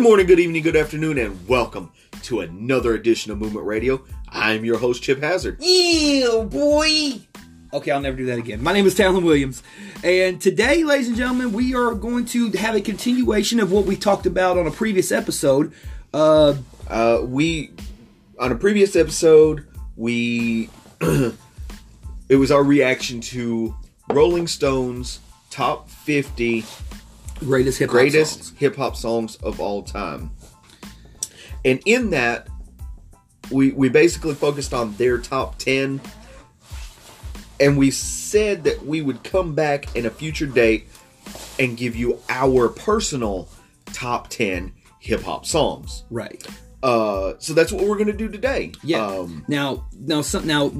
Good morning, good evening, good afternoon, and welcome to another edition of Movement Radio. I'm your host, Chip Hazard. Ew, boy. Okay, I'll never do that again. My name is Talon Williams, and today, ladies and gentlemen, we are going to have a continuation of what we talked about on a previous episode. Uh, Uh, we, on a previous episode, we, it was our reaction to Rolling Stones top 50 greatest hip hop greatest songs. hip hop songs of all time. And in that, we we basically focused on their top 10 and we said that we would come back in a future date and give you our personal top 10 hip hop songs. Right. Uh so that's what we're going to do today. Yeah. Um now, now, some, now,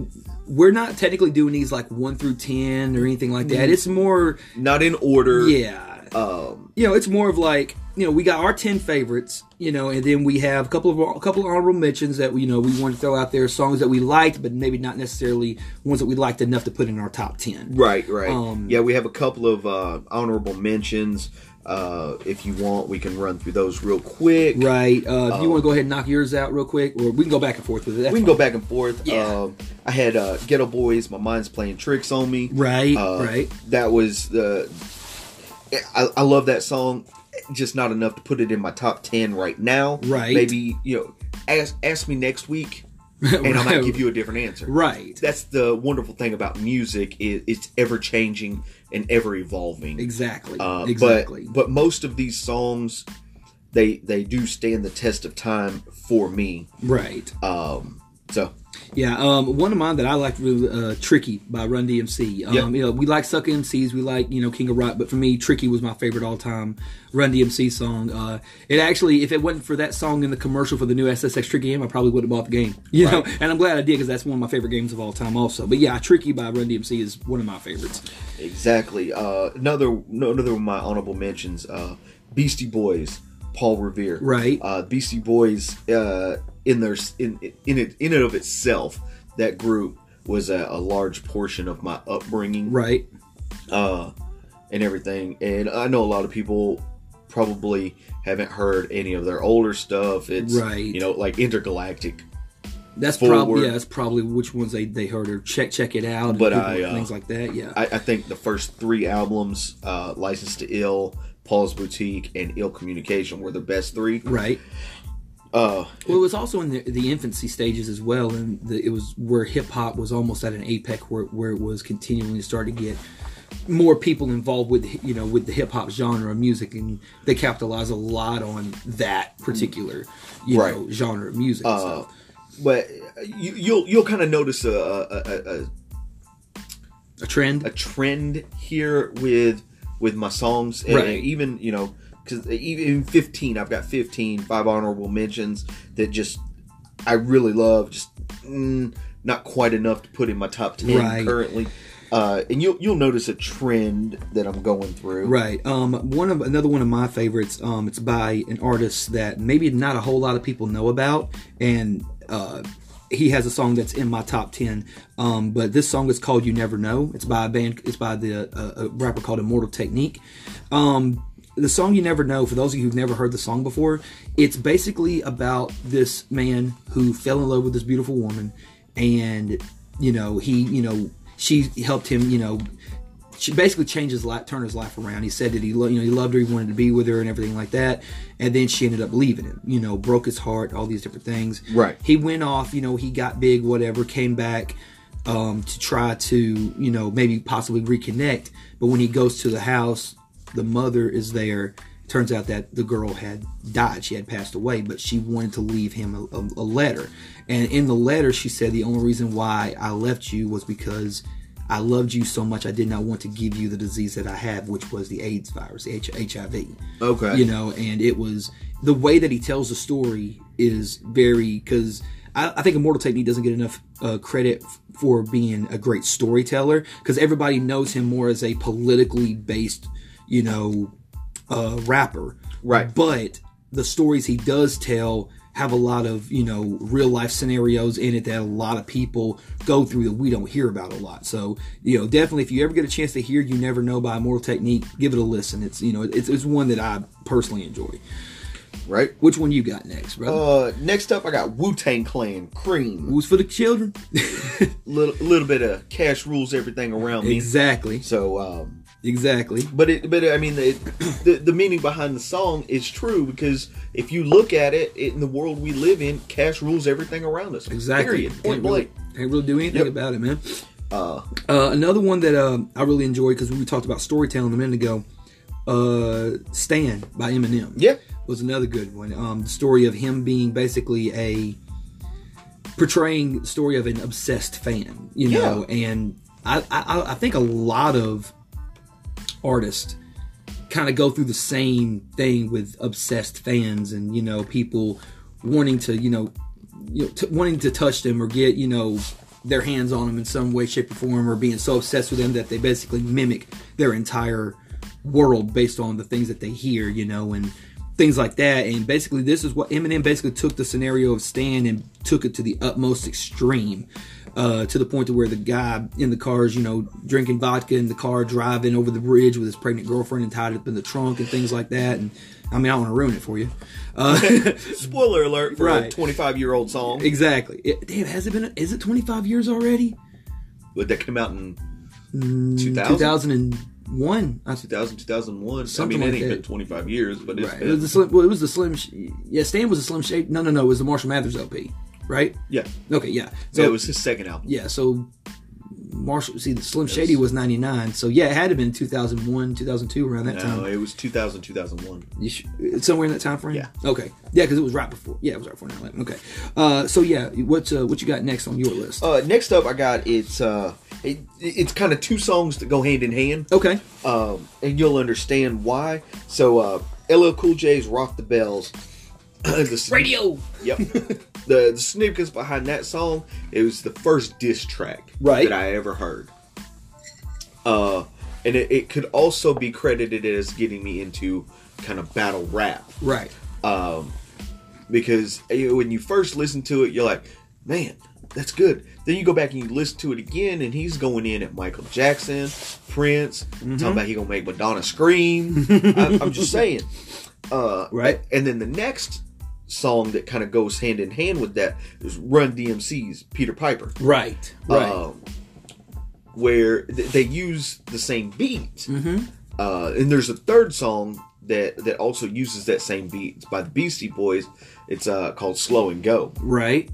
we're not technically doing these like one through ten or anything like that. It's more, not in order. yeah. Um you know, it's more of like you know we got our ten favorites, you know, and then we have a couple of a couple of honorable mentions that you know we want to throw out there, songs that we liked, but maybe not necessarily ones that we liked enough to put in our top ten. Right, right. Um, yeah, we have a couple of uh, honorable mentions. Uh, if you want, we can run through those real quick. Right. Uh, if you want to go ahead and knock yours out real quick, or we can go back and forth with it. That's We can fine. go back and forth. Yeah. Um, I had uh, Geto Boys. My mind's playing tricks on me. Right. Uh, right. That was the. I, I love that song. Just not enough to put it in my top ten right now. Right. Maybe you know, ask ask me next week, and I might give you a different answer. Right. That's the wonderful thing about music. Is it's ever changing and ever evolving. Exactly. Uh, exactly. But but most of these songs, they they do stand the test of time for me. right. Um, so Yeah, um, one of mine that I liked really, uh, "Tricky" by Run DMC. Um, Yeah. You know, we like Suck MCs, we like you know King of Rock, but for me, "Tricky" was my favorite all time Run DMC song. Uh, it actually, if it wasn't for that song in the commercial for the new SSX Tricky game, I probably would have bought the game. You know, and I'm glad I did because that's one of my favorite games of all time, also. But yeah, "Tricky" by Run DMC is one of my favorites. exactly. Uh, another no, another of my honorable mentions. Uh, Beastie Boys, Paul Revere. Right. Uh, Beastie Boys. Uh, in their in in it in and of itself, that group was a, a large portion of my upbringing. Right. uh, and everything. And I know a lot of people probably haven't heard any of their older stuff. It's Right. you know like Intergalactic. That's probably yeah, that's probably which ones they, they heard or check check it out. But I, uh, things like that. Yeah. I, I think the first three albums, uh, License to Ill, Paul's Boutique, and Ill Communication, were the best three. right. Uh, Well, it was also in the, the infancy stages as well, and the, it was where hip hop was almost at an apex where, where it was continually starting to get more people involved with you know with the hip hop genre of music, and they capitalize a lot on that particular you Right. know genre of music. uh, stuff. but you, you'll you'll kind of notice a, a, a, a A trend, a trend here with with my songs and Right. even you know because even 15 i've got 15 five honorable mentions that just i really love just mm, not quite enough to put in my top 10 Right. currently uh, and you'll you'll notice a trend that I'm going through. Right. Um, one of another one of my favorites. Um, it's by an artist that maybe not a whole lot of people know about, and uh, he has a song that's in my top ten. Um, but this song is called "You Never Know." It's by a band. It's by the uh, a rapper called Immortal Technique. Um, the song "You Never Know," for those of you who've never heard the song before, it's basically about this man who fell in love with this beautiful woman, and you know he, you know, she helped him, you know, basically changed his life, turned his life around. He said that he, lo- you know, he loved her, he wanted to be with her, and everything like that. And then she ended up leaving him. You know, broke his heart, all these different things. Right. He went off. You know, he got big, whatever. Came back um, to try to, you know, maybe possibly reconnect. But when he goes to the house, the mother is there. Turns out that the girl had died. She had passed away, but she wanted to leave him a, a, a letter. And in the letter, she said the only reason why I left you was because I loved you so much I did not want to give you the disease that I have, which was the AIDS virus, the H- HIV. Okay. You know, and it was the way that he tells the story is very because I, I think Immortal Technique doesn't get enough uh, credit f- for being a great storyteller because everybody knows him more as a politically based, you know, uh, rapper. Right. But the stories he does tell have a lot of you know real life scenarios in it that a lot of people go through that we don't hear about a lot. So you know definitely if you ever get a chance to hear "You Never Know" by Immortal Technique, give it a listen. It's you know it's, it's one that I personally enjoy. right? Which one you got next, brother? Uh, next up, I got Wu Tang Clan, Cream. Who's for the children? Little a little bit of cash rules everything around me. exactly. So, um, Exactly. but it, but I mean, it, the the meaning behind the song is true because if you look at it, in the world we live in, cash rules everything around us. Exactly. Period. Point Can't really, blank. can't really do anything Yep. about it, man. Uh, Uh, another one that uh, I really enjoyed because we talked about storytelling a minute ago. Uh, "Stan" by Eminem. yeah. was another good one. Um, the story of him being basically a portraying story of an obsessed fan, you know, and I, I, I think a lot of artists kind of go through the same thing with obsessed fans and you know people wanting to you know you know t- wanting to touch them or get you know their hands on them in some way shape or form or being so obsessed with them that they basically mimic their entire world based on the things that they hear you know and things like that. And basically this is what Eminem basically took the scenario of Stan and took it to the utmost extreme uh, to the point to where the guy in the car is, you know, drinking vodka in the car, driving over the bridge with his pregnant girlfriend and tied up in the trunk and things like that. And I mean, I don't want to ruin it for you. Uh, Spoiler alert for a 25 year old song. exactly. It, damn, has it been? Is it 25 years already? Would that came out in Mm, 2000? 2001. I 2000, 2001? Something I mean, like it ain't that. been 25 years, but it's Right. been. It was the slim. Well, it was the slim. Sh- yeah, Stan was a slim shape. No, no, no. It was the Marshall Mathers LP, right? yeah. Okay, yeah. So So it was his second album. yeah, so Marshall. See, the Slim Shady was 99. So yeah, it had to have been 2001, 2002, around that No, time. No, it was 2000, 2001. You sh- somewhere in that time frame. Yeah. Okay. Yeah, because it was right before. Yeah, it was right before 9/11. Okay. Uh, so yeah, what's uh, what you got next on your list? Uh, next up, I got it's uh, it, it's kind of two songs that go hand in hand, okay. um, and you'll understand why. So, uh, LL Cool J's "Rock the Bells." the, Radio. Yep. the the significance behind that song, it was the first diss track Right. that I ever heard. Uh, and it, it could also be credited as getting me into kind of battle rap. Right. um, because you know, when you first listen to it, you're like, man, that's good. Then you go back and you listen to it again, and he's going in at Michael Jackson, Prince, Mm-hmm. talking about he gonna make Madonna scream. I, I'm just saying, uh, Right. And then the next song that kind of goes hand in hand with that is Run DMC's Peter Piper, Right. Right. um, where th- they use the same beat. mm-hmm. Uh, and there's a third song that that also uses that same beat. It's by the Beastie Boys. It's uh, called "Slow and Go." Right.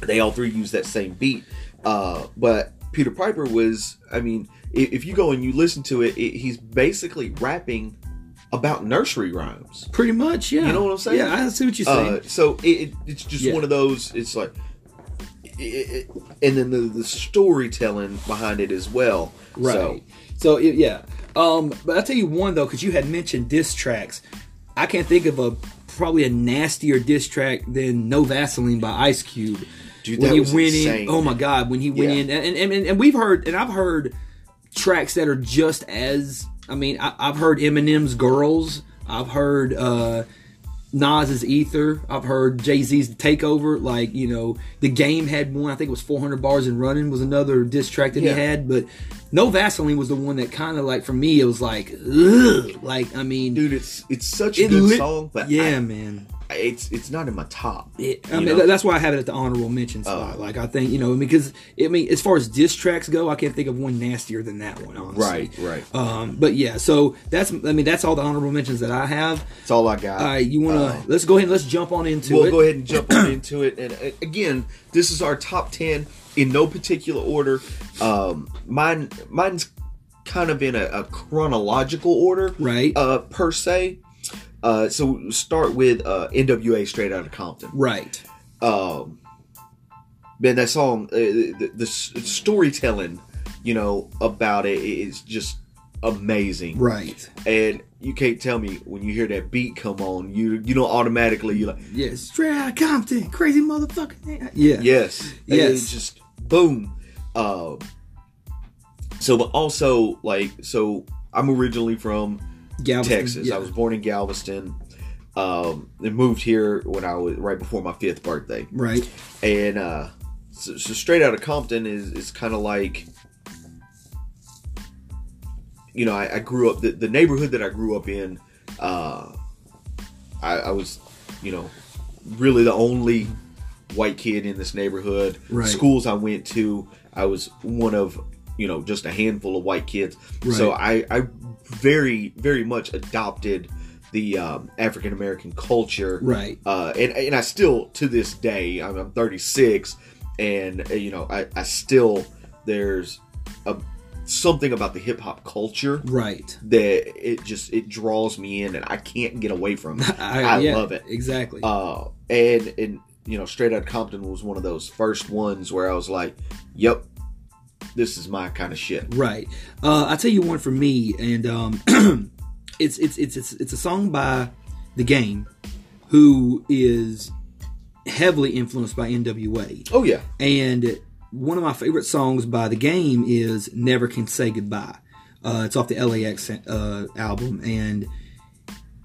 They all three use that same beat. Uh, but Peter Piper was, I mean, if, if you go and you listen to it, it, he's basically rapping about nursery rhymes. Pretty much. Yeah. You know what I'm saying? Yeah, I see what you're saying. Uh, so it, it, it's just Yeah. one of those. It's like, it, and then the, the storytelling behind it as well. Right. So, So, yeah. Um, but I'll tell you one though, because you had mentioned diss tracks. I can't think of a probably a nastier diss track than "No Vaseline" by Ice Cube. Dude, when that he was went insane. in, oh my god, when he went Yeah. in, and and and we've heard, and I've heard tracks that are just as. I mean, I, I've heard Eminem's "Girls." I've heard uh, Nas's "Ether." I've heard Jay Z's "Takeover." Like you know, the game had one. I think it was 400 bars and running was another diss track that Yeah. he had, but no Vaseline was the one that kind of like for me it was like, ugh. like I mean, dude, it's it's such a it good lit- song, but yeah, I- man. It's it's not in my top. It, I mean, know? that's why I have it at the honorable mention spot. Oh. like, I think you know, because I mean, as far as diss tracks go, I can't think of one nastier than that one. Honestly. Right, right. Um, but yeah, so that's I mean, that's all the honorable mentions that I have. That's all I got. All right, you want to Uh, let's go ahead and let's jump on into we'll it. go ahead and jump on into it. And uh, again, this is our top ten in no particular order. Um, mine, mine's kind of in a, a chronological order, Right. Uh, per se. Uh, so start with uh, NWA Straight Outta Compton. Right. Um, man, that song, uh, the, the storytelling, you know, about it is just amazing. Right. And you can't tell me when you hear that beat come on, you you know automatically you're like, Yes. Straight out of Compton, crazy motherfucker. Yeah. yes, Yes. just boom. Uh, so, but also like, so I'm originally from Galveston, Texas. Yeah. I was born in Galveston. Um, and moved here when I was right before my fifth birthday. right. and uh so, so straight out of compton is is kind of like you know I, I grew up the, the neighborhood that i grew up in uh I, I was you know, really the only white kid in this neighborhood. Right. Schools I went to, I was one of you know just a handful of white kids. So I I very very much adopted the um, African American culture. Right. Uh, and and I still to this day I'm, I'm 36, and uh, you know I I still there's a something about the hip hop culture Right. that it just it draws me in and I can't get away from it. I, yeah, love it. Exactly. Uh, and and you know, Straight Outta Compton was one of those first ones where I was like, "Yep, this is my kind of shit." Right. Uh, I'll tell you one for me, and um, it's, it's it's it's it's a song by the Game, who is heavily influenced by NWA, Oh yeah, and one of my favorite songs by the Game is "Never Can Say Goodbye." Uh, it's off the LAX uh, album, and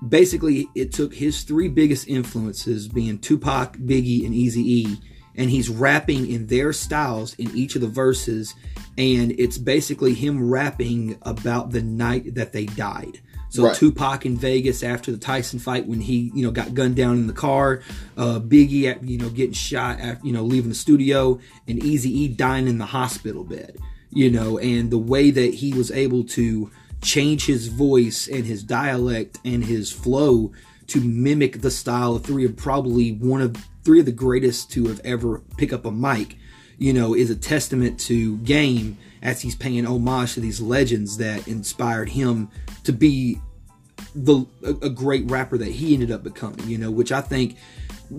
basically it took his three biggest influences, being Tupac, Biggie, and Easy E, and he's rapping in their styles in each of the verses, and it's basically him rapping about the night that they died. So Right. Tupac in Vegas after the Tyson fight when he you know got gunned down in the car, uh, Biggie at, you know getting shot after you know leaving the studio, and Easy E dying in the hospital bed. You know, and the way that he was able to change his voice and his dialect and his flow to mimic the style of three of probably one of three of the greatest to have ever pick up a mic you know is a testament to game as he's paying homage to these legends that inspired him to be the a, a great rapper that he ended up becoming you know which i think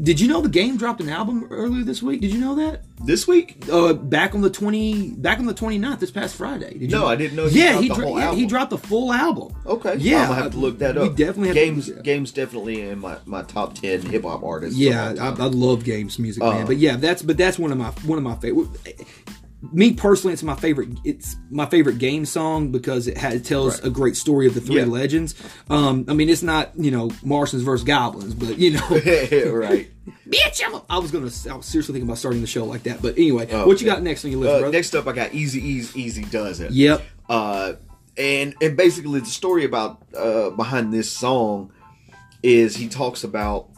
did you know the game dropped an album earlier this week did you know that this week. uh back on the 20 back on the 29th this past friday did you No, know? I didn't know he yeah dropped he, the dro- whole yeah, he dropped the full album Okay, Yeah, I'm gonna have to look that we up. definitely have to- games. yeah. games definitely in my, my top ten hip hop artists. Yeah, I. I love games music, man. Uh, But yeah, that's but that's one of my one of my favorite. Me personally, it's my favorite. It's my favorite game song because it, has, it tells Right. a great story of the three Yeah. legends. Um, I mean, it's not you know Martians versus Goblins, but you know, right. bitch, I'm a, I was gonna. I was seriously thinking about starting the show like that. But anyway, Oh, what you got next on your list, Uh, bro? next up, I got Easy Easy Easy Does It. Yep. Uh, and and basically the story about uh, behind this song is he talks about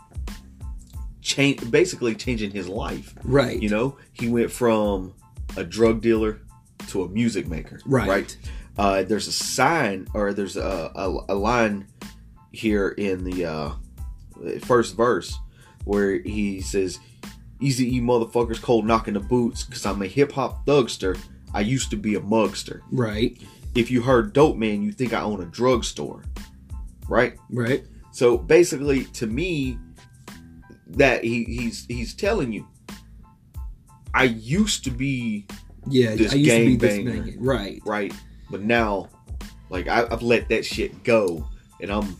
change, basically changing his life. Right. You know, he went from a drug dealer to a music maker. Right. Right. Uh, there's a sign or there's a, a, a line here in the uh, first verse where he says, "Easy E motherfuckers cold knocking the boots because I'm a hip hop thugster. I used to be a mugster. Right. If you heard dope man, you think I own a drugstore, right? Right. So basically, to me, that he, he's he's telling you, I used to be Yeah. This I used to be this gangbanger. Right. right, but now, like I, I've let that shit go, and I'm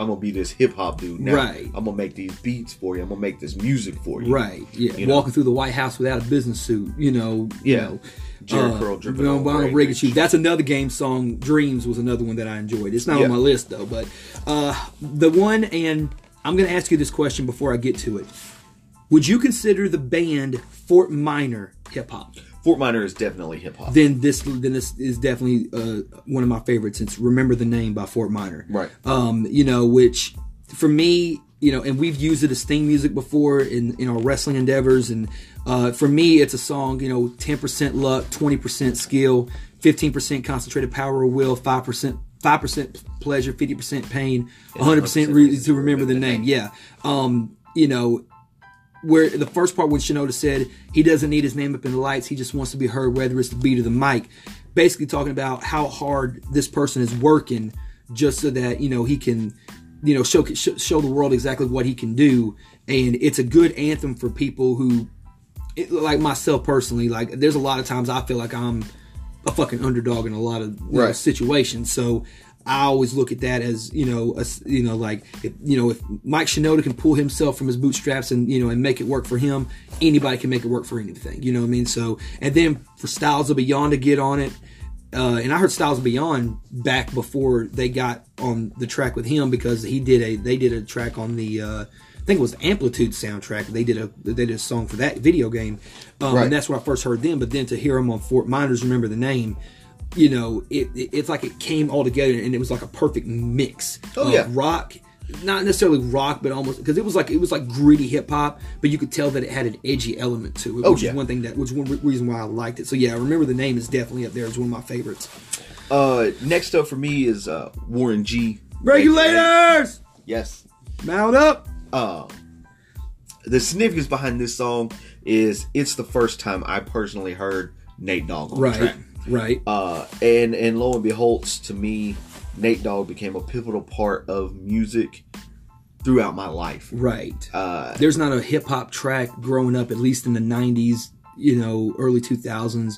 I'm gonna be this hip hop dude now. Right. I'm gonna make these beats for you. I'm gonna make this music for you. Right. Yeah. You know? Walking through the White House without a business suit. You know. You Yeah. know. Jheri Uh, Curl dripping on Reagan Reagan. Shoe. That's another game song. Dreams was another one that I enjoyed. It's not Yeah. on my list though, but uh, the one and I'm to ask you this question before I get to it. Would you consider the band Fort Minor hip hop? Fort Minor is definitely hip hop. Then this then this is definitely uh, one of my favorites. It's Remember the Name by Fort Minor. Right. Um, you know, which for me, you know, and we've used it as theme music before in in our wrestling endeavors. And uh, for me, it's a song. You know, ten percent luck, twenty percent skill, fifteen percent concentrated power of will, five percent. Five percent pleasure, fifty percent pain, one hundred percent to remember the name. Yeah, um, you know, where the first part when Shinoda said he doesn't need his name up in the lights, he just wants to be heard, whether it's the beat of the mic. Basically, talking about how hard this person is working just so that you know he can, you know, show show the world exactly what he can do. And it's a good anthem for people who, it, like myself personally, like there's a lot of times I feel like I'm a fucking underdog in a lot of you know, situations. So I always look at that as you know, a you know, like if, you know, if Mike Shinoda can pull himself from his bootstraps and you know and make it work for him, anybody can make it work for anything. You know what I mean? So and then for Styles of Beyond to get on it. Uh, and I heard Styles of Beyond back before they got on the track with him because he did a they did a track on the uh, I think it was the Amplitude soundtrack. They did a they did a song for that video game, um, Right. and that's where I first heard them. But then to hear them on Fort Minor's, remember the name, you know, it, it it's like it came all together and it was like a perfect mix Oh, of yeah. rock, not necessarily rock, but almost because it was like it was like gritty hip hop, but you could tell that it had an edgy element to it, Oh, which yeah. is one thing that which one re- reason why I liked it. So yeah, I remember the name is definitely up there as one of my favorites. Uh, next up for me is uh, Warren G. Regulators, Yes. mount up. Uh, the significance behind this song is it's the first time I personally heard Nate Dogg on the Right, track. Right. Uh, and and lo and behold, to me, Nate Dogg became a pivotal part of music throughout my life. Right. Uh, There's not a hip hop track growing up, at least in the 90s, you know, early 2000s,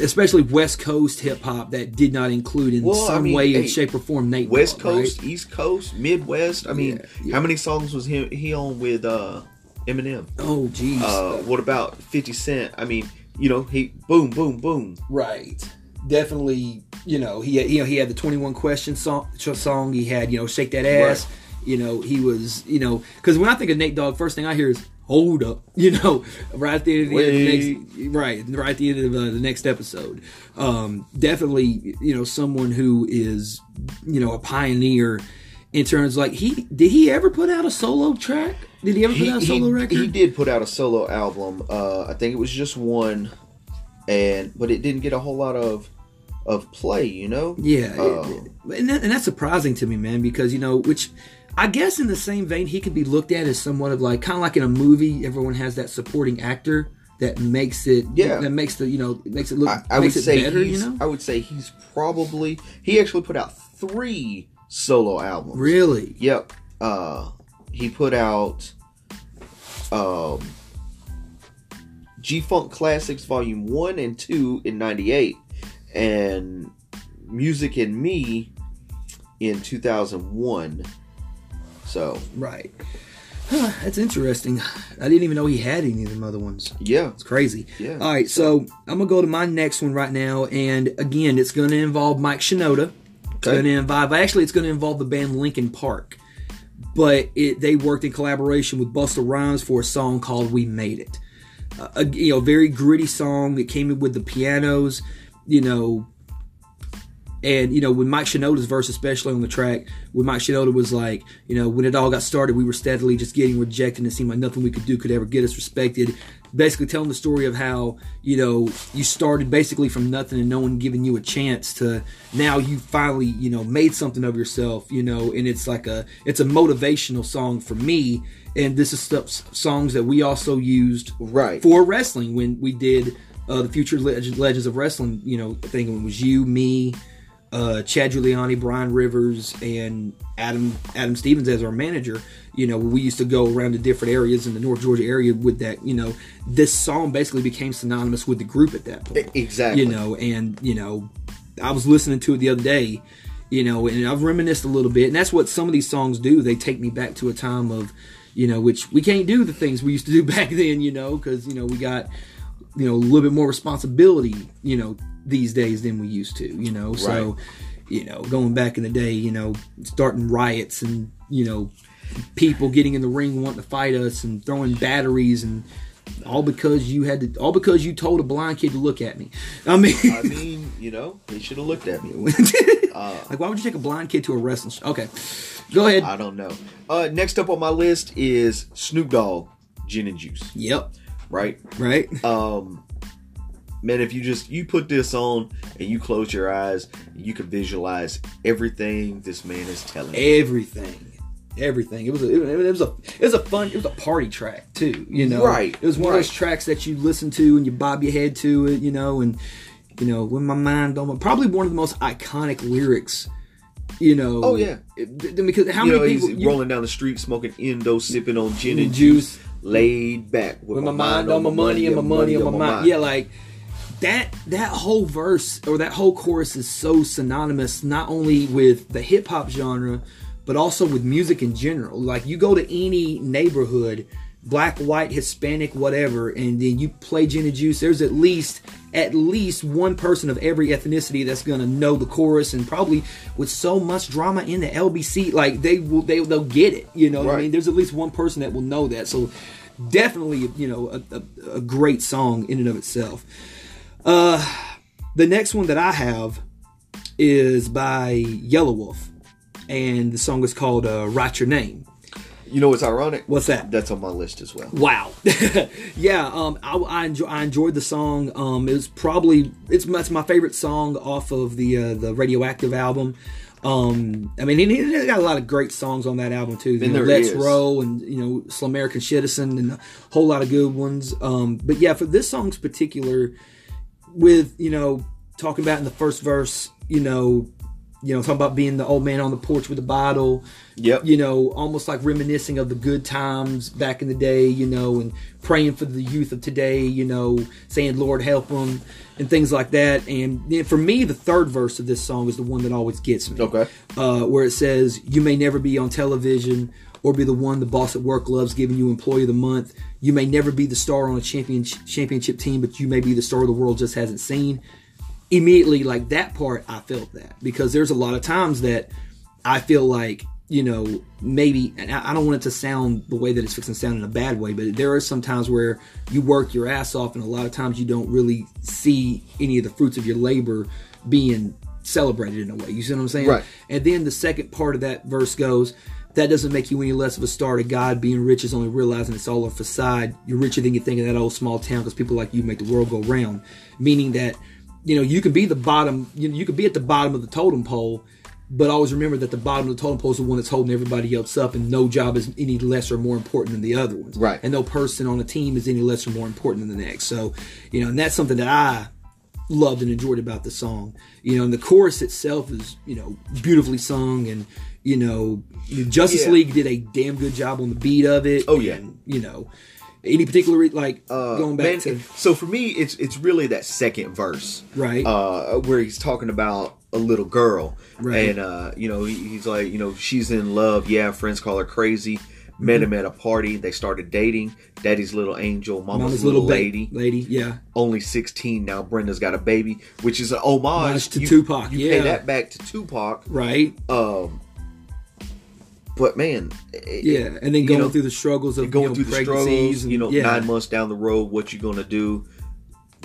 especially West Coast hip hop that did not include in Well, I some mean, way, hey, shape, or form Nate West Dogg, right? Coast, East Coast, Midwest. I mean, Yeah, yeah. how many songs was he he on with uh, Eminem? Oh, geez. Uh, what about Fifty Cent? I mean, you know, he boom, boom, boom. right. Definitely, you know, he had, you know, he had the 21 question song, song. He had, you know, Shake That Ass. You know, he was, you know, because when I think of Nate Dogg, first thing I hear is hold up, you know, right at the end of the, end of the next, right, right at the end of uh, the next episode. Um, definitely, you know, someone who is, you know, a pioneer in terms like he did he ever put out a solo track? Did he ever put He, out a he, solo record? he did put out a solo album. Uh, I think it was just one, and but it didn't get a whole lot of of play. You know. Yeah, Uh, it- and, that, and that's surprising to me, man, because you know, which I guess in the same vein, he could be looked at as somewhat of like kind of like in a movie, everyone has that supporting actor that makes it, Yeah. that makes the you know makes it look, I, I would it say better, he's, you know. I would say he's probably he actually put out three solo albums. Really, Yep. Uh, he put out um, G Funk Classics Volume One and Two in '98, and Music and Me in 2001. So right? Huh, that's interesting. I didn't even know he had any of them other ones. yeah, It's crazy. Yeah. All right, so I'm gonna go to my next one right now, and again, it's gonna involve Mike Shinoda. Okay. gonna involve. Actually, it's gonna involve the band Linkin Park, but it, they worked in collaboration with Busta Rhymes for a song called "We Made It." Uh, a, you know, very gritty song that came in with the pianos. You know, and you know, when Mike Shinoda's verse, especially on the track, when Mike Shinoda was like, you know, when it all got started, we were steadily just getting rejected, and it seemed like nothing we could do could ever get us respected. Basically, telling the story of how you know you started basically from nothing and no one giving you a chance to now you finally you know made something of yourself, you know, and it's like a it's a motivational song for me. And this is stuff songs that we also used right. for wrestling when we did uh, the Future Leg- Legends of Wrestling, you know, thing. It was you, me, uh, Chad Giuliani, Brian Rivers, and Adam Adam Stevens as our manager. You know, we used to go around to different areas in the North Georgia area with that. You know, this song basically became synonymous with the group at that point. exactly. You know, and you know, I was listening to it the other day. You know, and I've reminisced a little bit, and that's what some of these songs do. They take me back to a time of, you know, which we can't do the things we used to do back then. You know, because you know we got you know a little bit more responsibility you know these days than we used to you know so you know going back in the day you know starting riots and you know people getting in the ring wanting to fight us and throwing batteries and all because you had to all because you told a blind kid to look at me i mean I mean, you know, they should have looked at me. Uh, like why would you take a blind kid to a wrestling show okay go ahead I don't know. Uh, next up on my list is Snoop Dogg, Gin and Juice. yep Right. right Um, man, if you just you put this on and you close your eyes, you can visualize everything this man is telling you. everything. Everything. It was a, it was a it was a fun it was a party track too you know? Right, it was one of those tracks that you listen to and you bob your head to it you know and you know when my mind don't probably one of the most iconic lyrics you know? Oh, yeah. because how you know, many he's people you- rolling down the street smoking Indo, sipping on gin and juice. juice, laid back with my mind on my money and my money on my mind. Yeah, like that that whole verse or that whole chorus is so synonymous not only with the hip hop genre but also with music in general. Like you go to any neighborhood, black, white, Hispanic, whatever, and then you play Gin and Juice, there's at least at least one person of every ethnicity that's gonna know the chorus and probably with so much drama in the LBC, like they will they they'll get it. You know what I mean? There's at least one person that will know that. So definitely, you know, a, a, a great song in and of itself. Uh, the next one that I have is by Yelawolf. and the song is called uh, "Write Your Name." You know what's ironic? What's that? That's on my list as well. Wow. yeah, um, I, I, enjoy, I enjoyed the song. Um, it was probably it's that's my favorite song off of the uh, the Radioactive album. Um, I mean, he, he got a lot of great songs on that album too. You know, Let's is. Roll and you know, Slow American Citizen and a whole lot of good ones. Um, but yeah, for this song's particular, with you know talking about in the first verse, you know, you know talking about being the old man on the porch with the bottle. Yep. You know, almost like reminiscing of the good times back in the day. You know, and praying for the youth of today. You know, saying Lord help them and things like that. And then for me, the third verse of this song is the one that always gets me Okay. uh, where it says, You may never be on television or be the one the boss at work loves giving you employee of the month. You may never be the star on a champion, championship team, but you may be the star the world just hasn't seen. Immediately, like that part, I felt that because there's a lot of times that I feel like, you know, maybe, and I don't want it to sound the way that it's fixing to sound in a bad way, but there are some times where you work your ass off, and a lot of times you don't really see any of the fruits of your labor being celebrated in a way. You see what I'm saying? Right. And then the second part of that verse goes, that doesn't make you any less of a star to God. Being rich is only realizing it's all a facade. You're richer than you think in that old small town because people like you make the world go round. Meaning that, you know, you can be the bottom, you, know, you can be at the bottom of the totem pole, but always remember that the bottom of the totem pole is the one that's holding everybody else up, and no job is any less or more important than the other ones. Right. And no person on a team is any less or more important than the next. So, you know, and that's something that I loved and enjoyed about the song. You know, and the chorus itself is, you know, beautifully sung and you know, Justice Yeah. League did a damn good job on the beat of it. Oh, yeah. And, you know, any particular re- like Uh, going back man, to so for me, it's it's really that second verse, right, uh, where he's talking about a little girl, Right. and uh, you know he, he's like, you know, she's in love. Yeah, friends call her crazy. Met him at a party. They started dating. Daddy's little angel, mama's, Mama's little, little ba- lady. lady, yeah, Only sixteen now. Brenda's got a baby, which is an homage Homage to you, Tupac, You yeah. pay that back to Tupac. right, Um, but man, it- yeah, and then you going know, through the struggles of going you know, through the struggles, and- you know, yeah, nine months down the road, what you gonna do?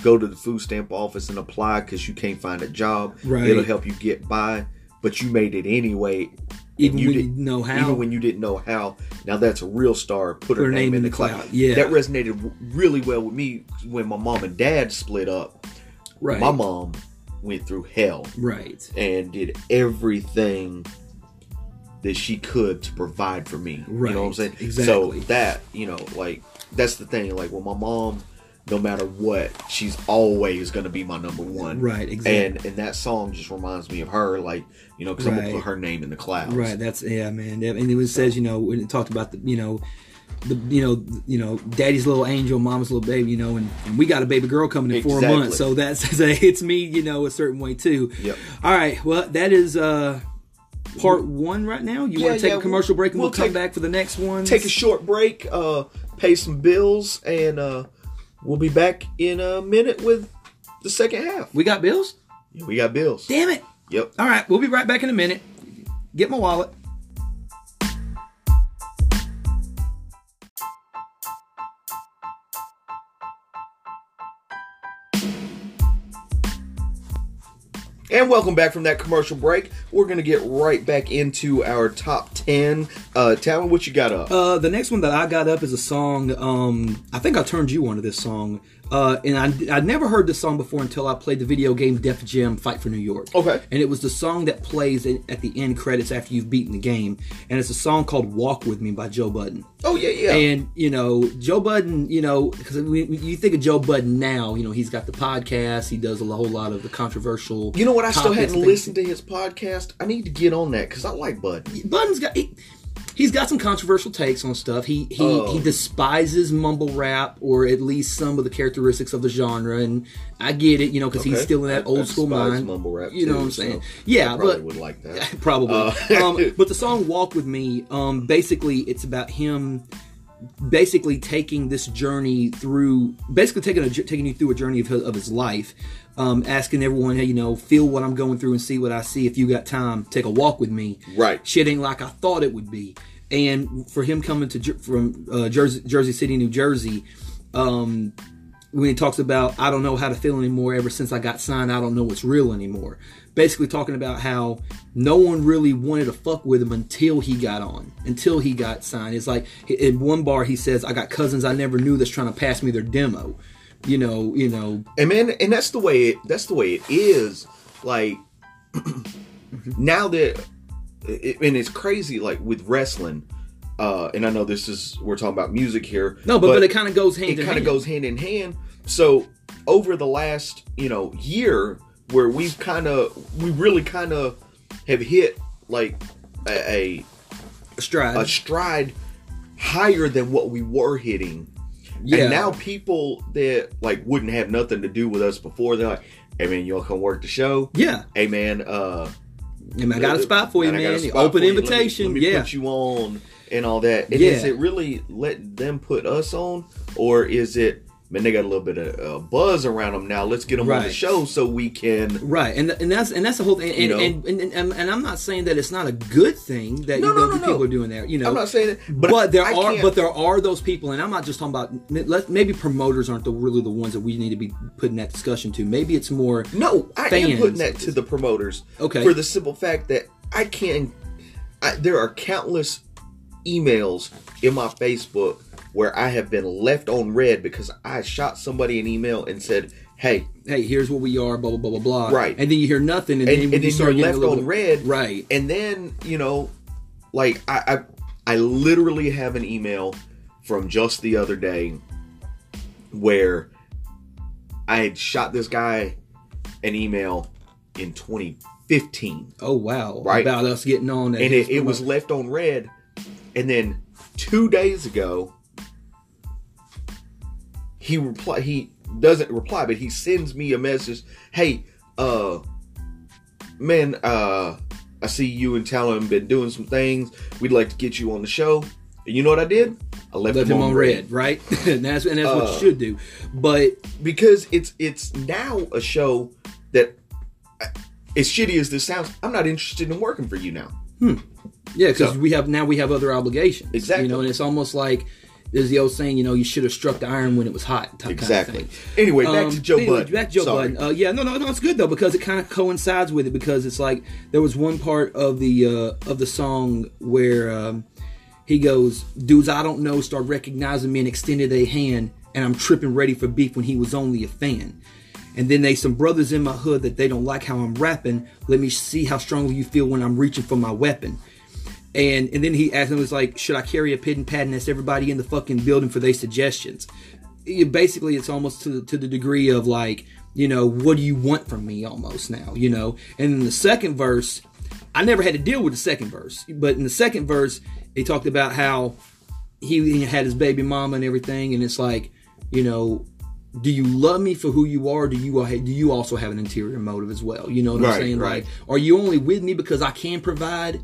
Go to the food stamp office and apply because you can't find a job. Right. It'll help you get by, but you made it anyway. even you when didn't- know how, Even when you didn't know how. Now that's a real star. Put her, name, in the cloud. Yeah. that resonated really well with me when my mom and dad split up. right, My mom went through hell right, and did everything that she could to provide for me. You know what I'm saying? exactly. So that, you know, like that's the thing. Like with my mom, no matter what, she's always gonna be my number one. right, exactly. And and that song just reminds me of her, like you know, because I'm gonna put her name in the clouds. Right. That's yeah, man. And it was says you know when it talked about the you know the you know you know daddy's little angel, mama's little baby, you know, and, and we got a baby girl coming in four months, so that says that it's me, you know, a certain way too. Yep. All right. Well, that is uh part one right now. You Yeah, want to take yeah, a commercial break and we'll, we'll come take- back for the next one. Take a short break, uh, pay some bills, and uh, we'll be back in a minute with the second half. We got bills. We got bills. Damn it. Yep. All right. We'll be right back in a minute. Get my wallet. And welcome back from that commercial break. We're gonna get right back into our top ten. Uh, Talon, what you got up? Uh, the next one that I got up is a song. Um, I think I turned you on to this song, uh, and I I'd never heard this song before until I played the video game Def Jam Fight for New York. Okay. and it was the song that plays in- at the end credits after you've beaten the game, and it's a song called "Walk with Me" by Joe Budden. oh yeah, yeah. And you know Joe Budden, you know, because you think of Joe Budden now, you know he's got the podcast, he does a whole lot of the controversial. you know what? I still hadn't things. listened to his podcast. I need to get on that because I like Bud. Budden's got he, he's got some controversial takes on stuff. He he Oh. he despises mumble rap or at least some of the characteristics of the genre, and I get it, you know, because he's still in that I- old I school mind. mumble rap you know what I'm so saying? I Yeah, probably but would like that. probably. Uh, um, but the song "Walk with Me," um, basically, it's about him basically taking this journey through, basically taking a, taking you through a journey of his, of his life, um, asking everyone, hey, you know, feel what I'm going through and see what I see. If you got time, take a walk with me. Right. Shit ain't like I thought it would be. And for him coming to from uh, Jersey, Jersey City, New Jersey, um, when he talks about I don't know how to feel anymore. Ever since I got signed, I don't know what's real anymore. Basically, talking about how no one really wanted to fuck with him until he got on, until he got signed. It's like in one bar he says, "I got cousins I never knew that's trying to pass me their demo." You know, you know, And man, and that's the way it, that's the way it is. Like now that, it, and it's crazy. Like with wrestling, uh, and I know this is we're talking about music here. no, but but, it kind of goes hand it in kind of goes hand in hand. So over the last you know year, where we've kind of we really kind of have hit like a, a stride. a stride higher than what we were hitting. Yeah, And now people that like wouldn't have nothing to do with us before, they're like, "Hey man, y'all come work the show? yeah. Hey man, uh, I, mean, I got a spot for you, man. Open you. Let me- invitation. Let me, yeah, put you on and all that. And Yeah. is it really let them put us on, or is it man? They got a little bit of uh, buzz around them now. Let's get them on the show so we can. Right, and and that's and that's the whole thing. And You know? and, and, and, and I'm not saying that it's not a good thing that No, you know no, no, people are doing that. You know, I'm not saying it, but, but, there I are can't- but there are those people, and I'm not just talking about. let- Maybe promoters aren't the really the ones that we need to be putting that discussion to. Maybe it's more. No, I am putting that to the promoters. Okay. For the simple fact that I can, I, there are countless emails in my Facebook where I have been left on read because I shot somebody an email and said, "Hey," Hey, here's what we are. Blah blah blah blah blah. Right. and then you hear nothing, and, and, then and then you start you're left on bit- read, Right. And then you know, like I, I, I literally have an email from just the other day where I had shot this guy an email in 2015 Oh wow! Right. about us getting on, and it, it was left on read and then two days ago he reply he doesn't reply but he sends me a message hey uh man uh i see you and talon been doing some things we'd like to get you on the show and you know what i did i left, left him, on read, right? and that's and that's what Uh, you should do. But because it's it's now a show that as shitty as this sounds i'm not interested in working for you now Yeah, because So- we have now we have other obligations. Exactly. You know, and it's almost like there's the old saying, you know, you should have struck the iron when it was hot. type- kind of exactly anyway back Um, to joe anyway, Budden. Back to Joe Sorry. Budden. Uh, yeah, no, no, no, it's good though because it kind of coincides with it because it's like there was one part of the uh, of the song where um, he goes, "Dudes I don't know start recognizing me and extended a hand, and I'm tripping ready for beef when he was only a fan." And then they some brothers in my hood that they don't like how I'm rapping. Let me see how strongly you feel when I'm reaching for my weapon. And and then he asked him, was like, should I carry a pin and pad and ask everybody in the fucking building for their suggestions? It- basically, it's almost to to the degree of like, you know, what do you want from me? Almost now, you know. And then the second verse, I never had to deal with the second verse, but in the second verse, he talked about how he, he had his baby mama and everything, and it's like, you know, do you love me for who you are? Do you do you also have an interior motive as well? You know what I'm saying? right. Like, are you only with me because I can provide?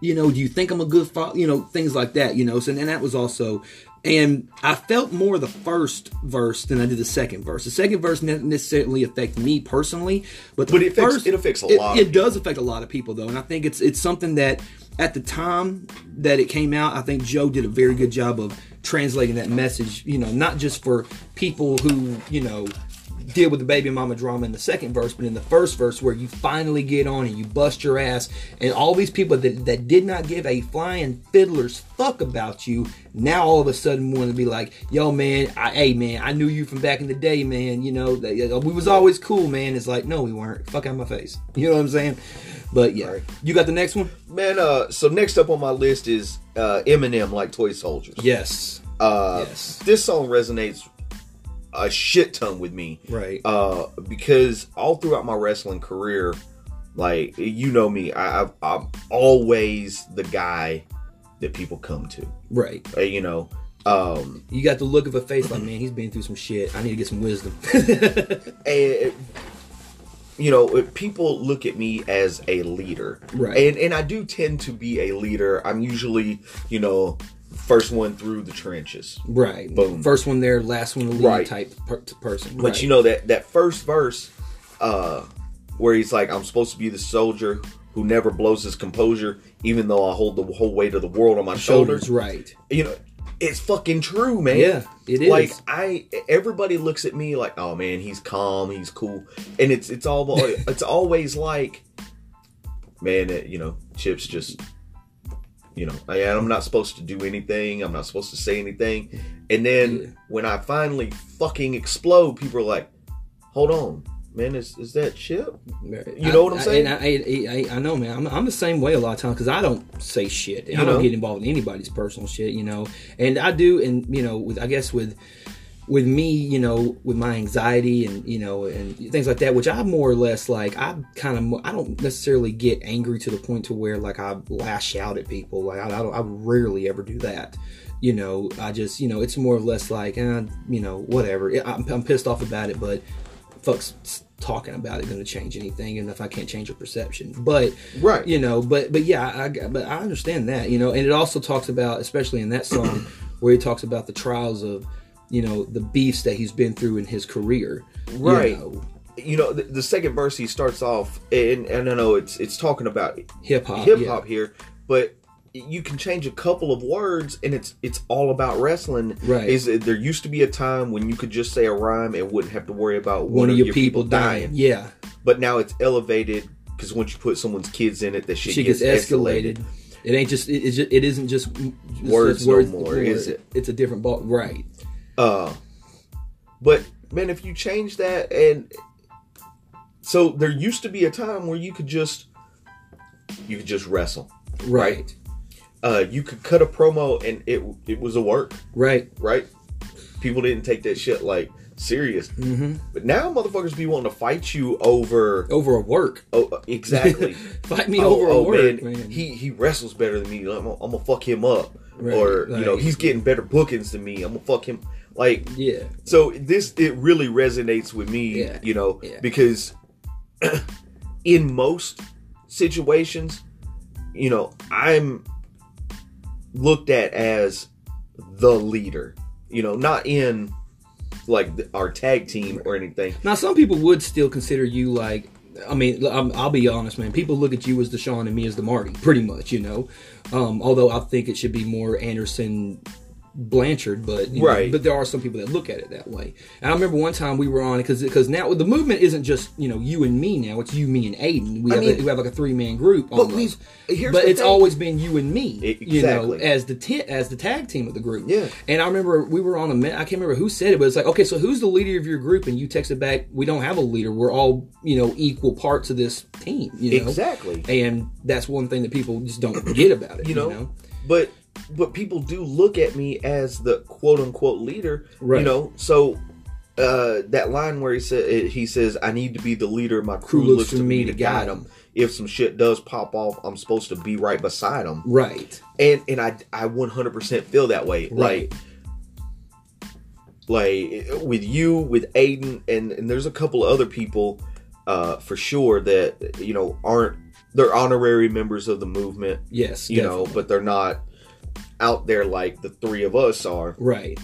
You know, do you think I'm a good father? You know, things like that. You know, so and that was also, and I felt more the first verse than I did the second verse. The second verse didn't necessarily affect me personally, but the But it affects- first, it affects a it- lot It, does affect a lot of people though, and I think it's it's something that at the time that it came out, I think Joe did a very good job of translating that message. You know, not just for people who you know deal with the baby mama drama in the second verse, but in the first verse where you finally get on and you bust your ass, and all these people that, that did not give a flying fiddler's fuck about you, now all of a sudden want to be like, yo man, I, hey man, I knew you from back in the day, man. You know, we was always cool, man. It's like, no, we weren't. Fuck out my face. You know what I'm saying? But yeah, Right. you got the next one? Man, uh, so next up on my list is uh, Eminem, like Toy Soldiers. Yes. Uh, Yes. This song resonates a shit ton with me. Right. Uh, because all throughout my wrestling career, like you know me, I, I've, I'm always the guy that people come to. right. Uh, you know, um, You got the look of a face like, man, he's been through some shit. I need to get some wisdom. and you know people look at me as a leader Right. and and i do tend to be a leader i'm usually you know first one through the trenches right. Boom. First one there, last one to leave Right. type per- person. but right. you know that that first verse uh where he's like i'm supposed to be the soldier who never blows his composure even though i hold the whole weight of the world on my shoulders shoulders, right. you know it's fucking true, man. Yeah, it is. Like I, everybody looks at me like, oh man, he's calm, he's cool, and it's it's all it's always like, man, it, you know, Chip's just, you know, I, I'm not supposed to do anything, I'm not supposed to say anything, and then Yeah. when I finally fucking explode, people are like, hold on, man, is is that Chip? You know what I'm I- saying? And I, I, I, I know, man. I'm, I'm the same way a lot of times because I don't say shit. I You don't know? get involved in anybody's personal shit, you know. And I do, and you know, with I guess with with me, you know, with my anxiety and you know and things like that, which I more or less like. I kind of I don't necessarily get angry to the point to where like I lash out at people. Like I, I don't. I rarely ever do that. You know, I just you know it's more or less like eh, you know whatever. I'm, I'm pissed off about it, but folks talking about it going to change anything and if i can't change your perception but Right. you know but but yeah I, but i understand that you know and it also talks about especially in that song where he talks about the trials of you know the beefs that he's been through in his career you Right. know, You know, the, the second verse he starts off, and, and I know it's it's talking about hip-hop hip yeah. hop here, but you can change a couple of words and it's it's all about wrestling. Right. Is there used to be a time when you could just say a rhyme and wouldn't have to worry about one, of your, people, dying. yeah But now it's elevated because once you put someone's kids in it, that shit, she gets escalated. It ain't just it, it, it isn't just just Words no more, is it? It's a different ball, right? Uh, but man, if you change that, and so there used to be a time where you could just you could just wrestle. Right, Uh, you could cut a promo and it it was a work, right. right? People didn't take that shit like serious. Mm-hmm. But now motherfuckers be wanting to fight you over. Over a work, Oh, uh, exactly. fight me Oh, over a oh, work, man, man. He he wrestles better than me. I'm gonna, I'm gonna fuck him up. Right, Or you know he's getting better bookings than me. I'm gonna fuck him. Like yeah, so this it really resonates with me. Yeah, You know yeah. because in most situations, you know I'm looked at as the leader. You know, not in like the, our tag team or anything. Now, some people would still consider you like. I mean, I'm, I'll be honest, man. People look at you as the Sean and me as the Marty, pretty much, you know. Um, although I think it should be more Anderson Blanchard, but you know, Right. but there are some people that look at it that way. And I remember one time we were on because because now the movement isn't just you know you and me now; it's you, me, and Aiden. We I have mean- a, we have like a three man group. But almost. we've- here's but it's thing. always been you and me, E- you know, as the t- as the tag team of the group. Yeah. And I remember we were on a I can't remember who said it, but it's like, okay, so who's the leader of your group? And you texted back, we don't have a leader. We're all you know equal parts of this team. You know? Exactly. And that's one thing that people just don't get about it. you know, but but people do look at me as the quote unquote leader Right. you know so uh that line where he said he says i need to be the leader my crew, looks, to me to guide them if some shit does pop off i'm supposed to be right beside them Right. and and i i 100% feel that way Right. like like with you with aiden and and there's a couple of other people uh for sure that you know aren't they're honorary members of the movement Yes. you know, but they're not out there like the three of us are. Right.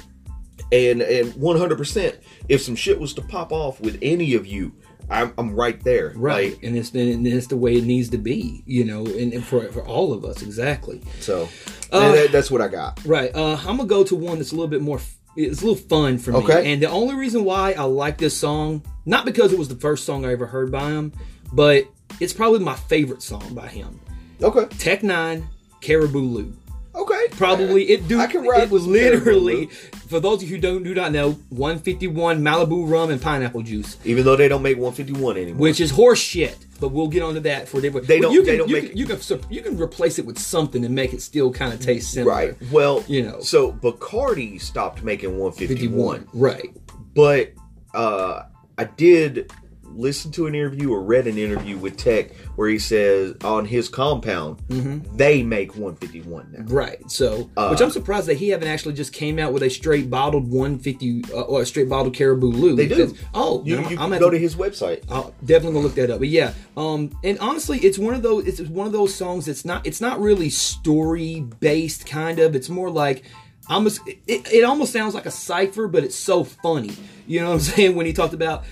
And and one hundred percent, if some shit was to pop off with any of you, I'm I'm right there. Right. Like, and it's and it's the way it needs to be. You know, and, and for for all of us exactly. so Uh, that- that's what I got. Right. Uh, I'm gonna go to one that's a little bit more. It's a little fun for me. Okay. And the only reason why I like this song, not because it was the first song I ever heard by him, but it's probably my favorite song by him. Okay. Tech N9ne, Caribou Lou. Okay. Probably it do I can ride it with literally for those of you who don't do not know 151 Malibu rum and pineapple juice, Even though they don't make 151 anymore. which is horse shit. But we'll get onto that for different. They well, don't- You they don't you make- can, you can sup- you can replace it with something and make it still kind of taste similar. right. Well, You know. So Bacardi stopped making 151, 51. Right. but uh I did listen to an interview or read an interview with Tech where he says on his compound Mm-hmm. they make 151 now. Right. So, Uh, which I'm surprised that he haven't actually just came out with a straight bottled 150 uh, or a straight bottled Caribou Lou. They do. Oh, You, I'm, you I'm can go the- to his website. I'll definitely gonna look that up. But yeah, um, and honestly, it's one of those. It's one of those songs that's not. It's not really story based, kind of. It's more like. Almost, it, it almost sounds like a cipher, but it's so funny. You know what I'm saying? When he talked about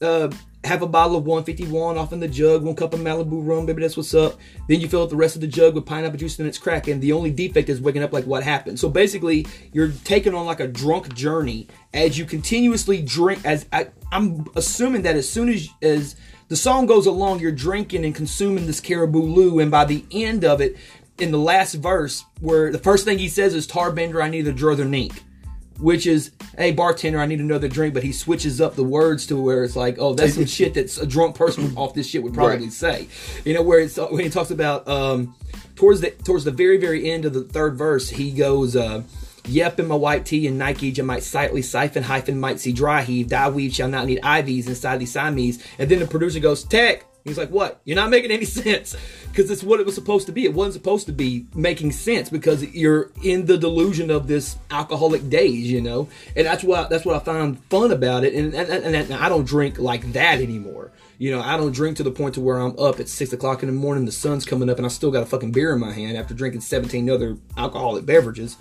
uh, have a bottle of 151 off in the jug, one cup of Malibu rum, baby, that's what's up. Then you fill up the rest of the jug with pineapple juice and it's cracking. The only defect is waking up like what happened. So basically, you're taking on like a drunk journey as you continuously drink. As I, I'm assuming that as soon as as the song goes along, you're drinking and consuming this Caribou Lou, and by the end of it, in the last verse, where the first thing he says is "Tarbender, I need a druther nink." Which is, hey bartender, I need another drink, but he switches up the words to where it's like, oh, that's some shit that's a drunk person off this shit would probably Right. say, you know, where it's when he talks about um, towards the towards the very very end of the third verse, he goes. Uh, Yep, in my white tee and Nike, you might sightly siphon hyphen might see dry heave. Die weave shall not need IVs inside these Siamese. And then the producer goes, Tech. He's like, what? You're not making any sense because it's what it was supposed to be. It wasn't supposed to be making sense because you're in the delusion of this alcoholic days, you know. And that's what that's what I find fun about it. And and, and, and I don't drink like that anymore. You know, I don't drink to the point to where I'm up at six o'clock in the morning, the sun's coming up, and I still got a fucking beer in my hand after drinking 17 other alcoholic beverages.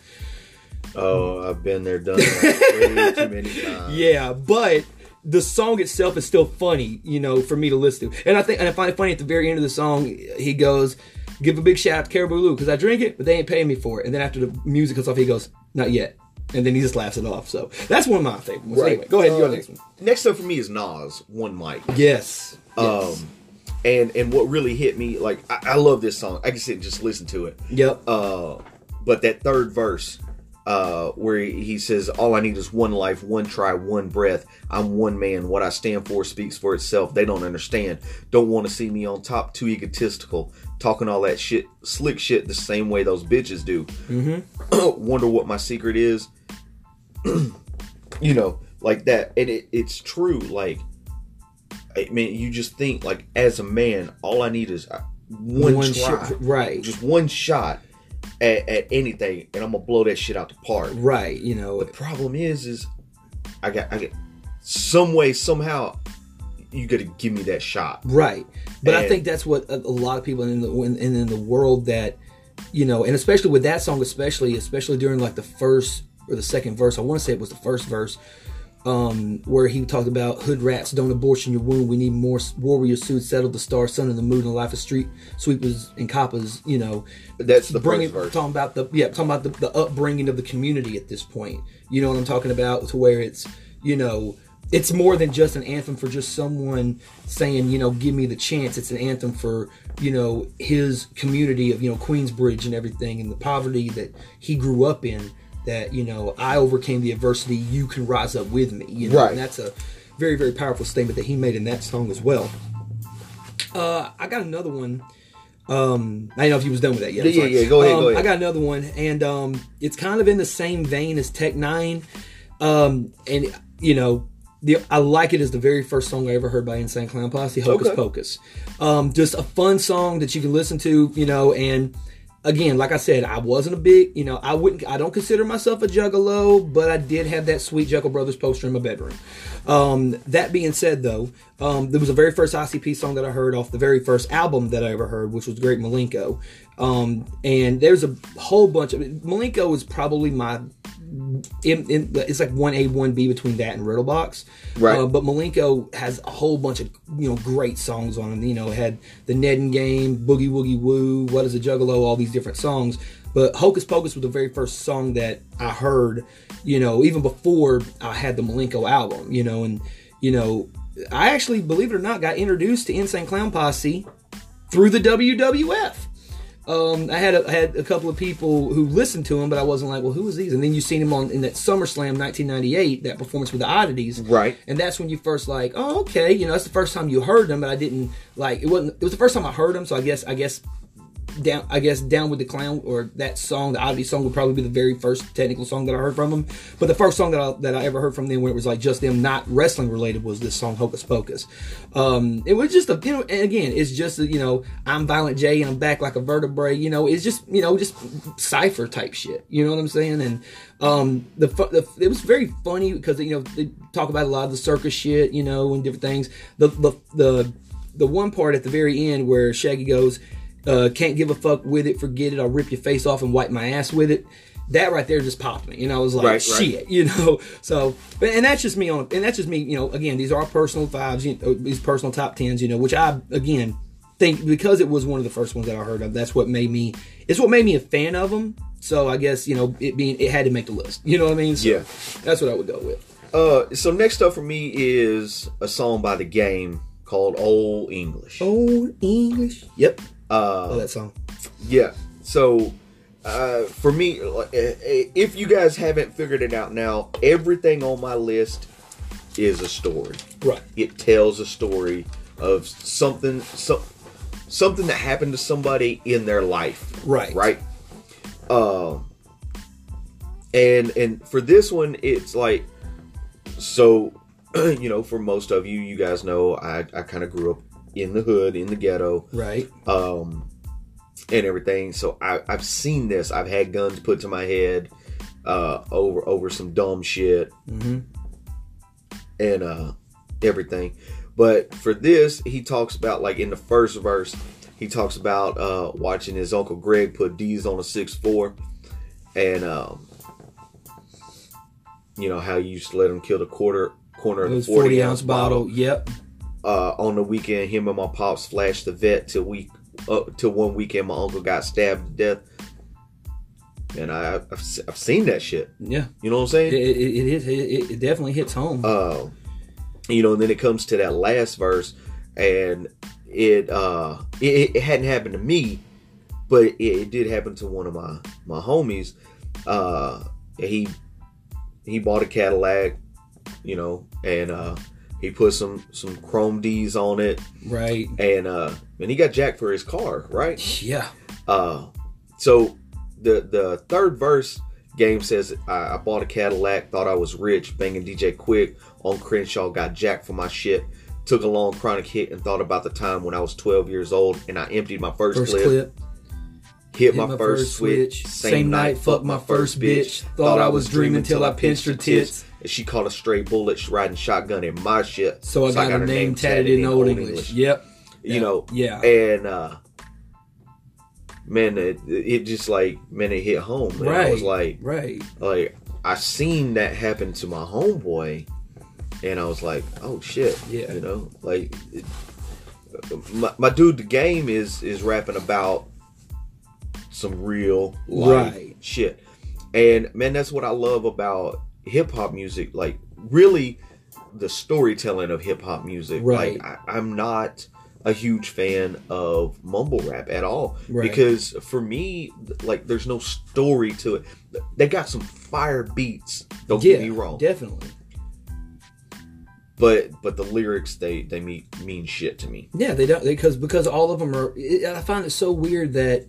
Oh, I've been there, done that way too many times. Yeah, but the song itself is still funny, you know, for me to listen to. And I think and I find it funny at the very end of the song, he goes, "Give a big shout out to Caribou Lou because I drink it, but they ain't paying me for it." And then after the music comes off, he goes, "Not yet," and then he just laughs it off. So that's one of my favorite ones. Anyway, go ahead, Uh, next one. Next up for me is Nas, one mic. Yes. yes. Um, and and what really hit me, like I, I love this song. I can sit and just listen to it. yep. Uh, but that third verse, uh, where he, says, "All I need is one life, one try, one breath. I'm one man. What I stand for speaks for itself. They don't understand. Don't want to see me on top. Too egotistical, talking all that shit, slick shit, the same way those bitches do. Mm-hmm. Wonder what my secret is. you know, like that, and it, it's true. Like, I mean, you just think like as a man, all I need is uh, one, One try, shot, right. Just one shot at, at anything, and I'm gonna blow that shit out the park. right. You know. The problem is, is I got, I get some way, somehow, you got to give me that shot. Right. But I think that's what a, a lot of people in the in, in the world that you know, and especially with that song, especially especially during like the first or the second verse. I want to say it was the first verse. Um, where he talked about hood rats don't abortion your wound. We need more warrior suits, settle the star, sun in the moon, and the life of street sweepers and coppers. You know, That's the bringing talking about the yeah talking about the, the upbringing of the community at this point. You know what i'm talking about? To where it's you know it's more than just an anthem for just someone saying you know give me the chance. It's an anthem for you know his community of you know queensbridge and everything and the poverty that he grew up in that you know i overcame the adversity you can rise up with me you know Right. and that's a very very powerful statement that he made in that song as well uh i got another one um, I don't know if you was done with that yet. Yeah, yeah, yeah, go ahead, Um, go ahead. I got another one, and um, it's kind of in the same vein as Tech N9ne, um, and you know, the I like it as the very first song I ever heard by Insane Clown Posse, Hocus Okay. Pocus. Um, just a fun song that you can listen to, you know, and again, like I said, I wasn't a big, you know, I wouldn't, I don't consider myself a juggalo, but I did have that sweet Juggle Brothers poster in my bedroom. Um, that being said, though, um, there was the very first ICP song that I heard off the very first album that I ever heard, which was Great Milenko. Um, and there's a whole bunch of Milenko is probably my in, in, it's like one A, one B between that and Riddlebox. Right. Uh, but Milenko has a whole bunch of you know great songs on it. You know, had the Neden Game, Boogie Woogie Wu, What is a Juggalo, all these different songs. But Hocus Pocus was the very first song that I heard. You know, even before I had the Milenko album. You know, and you know, I actually, believe it or not, got introduced to Insane Clown Posse through the WWF um, I had a, I had a couple of people who listened to him, but I wasn't like, well, who is these? And then you seen him on in that SummerSlam 1998, that performance with the Oddities, Right. And that's when you first like, oh, okay, you know, that's the first time you heard them, but I didn't like it wasn't. It was the first time I heard them, so I guess I guess down I guess down with the clown or that song, the Oddity song would probably be the very first technical song that I heard from them. But the first song that I, that I ever heard from them when it was like just them not wrestling related was this song Hocus Pocus. Um, it was just a you know and again it's just you know I'm Violent J and I'm back like a vertebrae. You know it's just you know just cipher type shit. You know what I'm saying? And um, the, the it was very funny because you know they talk about a lot of the circus shit you know and different things. The the the the one part at the very end where Shaggy goes, uh, "Can't give a fuck with it, forget it. I'll rip your face off and wipe my ass with it." that right there just popped me, and I was like, Right, right. shit, you know. So, but and that's just me on, and that's just me, you know. Again, these are personal fives, you know, these personal top tens, you know, which I again think because it was one of the first ones that I heard of, that's what made me. It's what made me a fan of them. So I guess you know it being it had to make the list. You know what I mean? So Yeah. that's what I would go with. Uh, so next up for me is a song by the game called Old English. Old English. Yep. Uh, Oh, that song. Yeah. So, uh, for me, uh, if you guys haven't figured it out now, everything on my list is a story. Right. It tells a story of something, so, something that happened to somebody in their life. Right. Right. Um. and and for this one, it's like, so, you know, for most of you, you guys know, I I kind of grew up in the hood, in the ghetto Right. um, and everything. So I, I've seen this. I've had guns put to my head uh, over over some dumb shit Mm-hmm. and uh, everything. But for this, he talks about like in the first verse, he talks about uh, watching his uncle Greg put D's on a six four, and um, you know how you used to let him kill the quarter corner of the 40, forty, ounce bottle. Yep. Uh, on the weekend, him and my pops flashed the vet till we uh, till one weekend my uncle got stabbed to death. And I, I've, I've seen that shit. Yeah. You know what I'm It, saying? it, it, is- it, it definitely hits home. Uh, you know, and then it comes to that last verse, and it uh, it, it hadn't happened to me, but it, it did happen to one of my my homies. Uh, he he bought a Cadillac, you know, and uh, he put some some chrome D's on it. right. and uh and he got jacked for his car right Yeah. uh so the the third verse game says I, I bought a cadillac thought i was rich banging dj Quik on crenshaw got jacked for my shit took a long chronic hit and thought about the time when i was 12 years old and i emptied my first, First clip, clip. hit, my, first switch Same, night, fucked my first bitch. Thought I was dreaming till I pinched her tits. And she caught a stray bullet riding shotgun in my shit So I got, her name tatted in Old English. Yep. you know Yeah. and uh man it, it just like man it hit home man. i was like Right. like i seen that happen to my homeboy and i was like oh shit Yeah. you know like it, my, my dude the game is is rapping about some real life Right. shit and man that's what i love about hip-hop music like really the storytelling of hip-hop music Right. like I, i'm not a huge fan of mumble rap at all Right. because for me like there's no story to it they got some fire beats don't yeah. get me wrong Definitely. but but the lyrics they they mean mean shit to me Yeah, they don't because because all of them are. I find it so weird that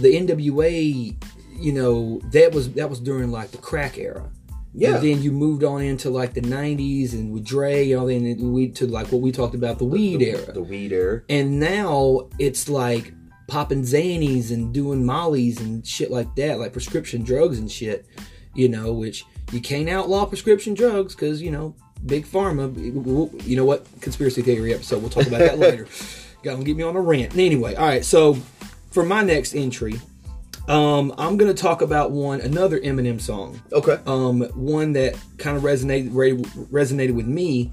the NWA, you know, that was that was during like the crack era. Yeah. And then you moved on into like the '90s and with Dre, you know, then we to like what we talked about the weed the, era. the weed era and now it's like popping zanies and doing mollies and shit like that, like prescription drugs and shit. You know, which you can't outlaw prescription drugs because you know big pharma. You know what? Conspiracy theory episode. We'll talk about that later. Got to get me on a rant. Anyway, all right. So for my next entry, um, I'm gonna talk about one another Eminem song okay um, one that kind of resonated re- resonated with me.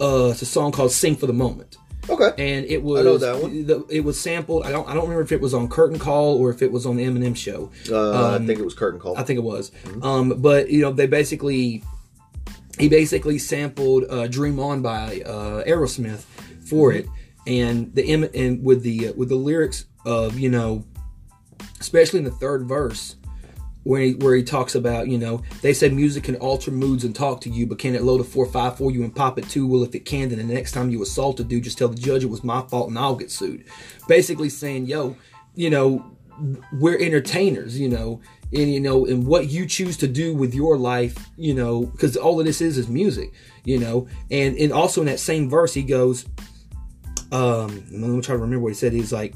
Uh, it's a song called "Sing for the Moment," okay and it was know that one. The, it was sampled. I don't I don't remember if it was on Curtain Call or if it was on the Eminem show. uh, i think it was curtain call I think it was. Um, but you know, they basically he basically sampled uh, "Dream On" by uh, Aerosmith for it, and the and with the uh, with the lyrics of you know, especially in the third verse. Where he, where he talks about, you know, they say music can alter moods and talk to you, but can it load a 4-5 for you and pop it too? Well, if it can, then the next time you assault a dude, just tell the judge it was my fault and I'll get sued. Basically saying, yo, you know, we're entertainers, you know, and you know, and what you choose to do with your life, you know, because all of this is is music, you know, and and also in that same verse he goes, um, let me try to remember what he said. He's like,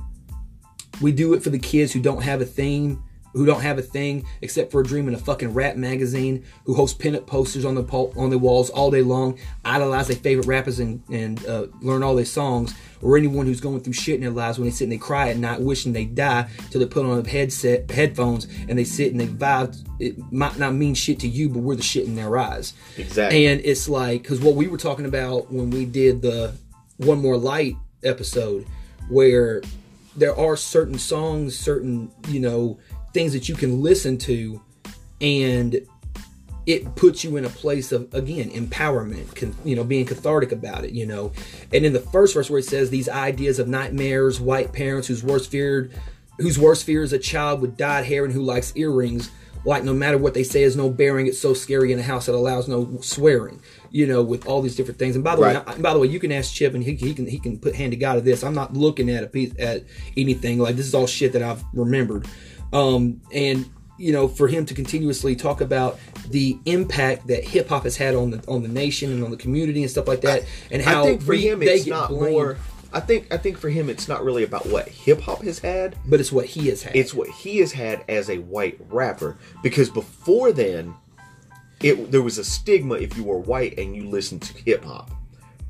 we do it for the kids who don't have a theme, who don't have a thing except for a dream in a fucking rap magazine, who host pinup posters on the pol- on the walls all day long, idolize their favorite rappers and and uh, learn all their songs, or anyone who's going through shit in their lives when they sit and they cry at night, wishing they die, till they put on a headset headphones and they sit and they vibe. It might not mean shit to you, but we're the shit in their eyes. Exactly. And it's like because what we were talking about when we did the One More Light episode, where there are certain songs, certain you know things that you can listen to, and it puts you in a place of again empowerment, con, you know, being cathartic about it, you know. And in the first verse where it says these ideas of nightmares, white parents whose worst feared, whose worst fear is a child with dyed hair and who likes earrings. Like no matter what they say is no bearing. It's so scary in a house that allows no swearing. You know, with all these different things. And by the Right. way, I- by the way, you can ask Chip, and he, he can he can put hand to God of this. I'm not looking at a piece at anything like this is all shit that I've remembered. Um, and you know, for him to continuously talk about the impact that hip hop has had on the on the nation and on the community and stuff like that, and how I think for we- him they it's get not blamed, more. I think I think for him it's not really about what hip hop has had. but it's what he has had. It's what he has had as a white rapper. Because before then, it there was a stigma if you were white and you listened to hip hop,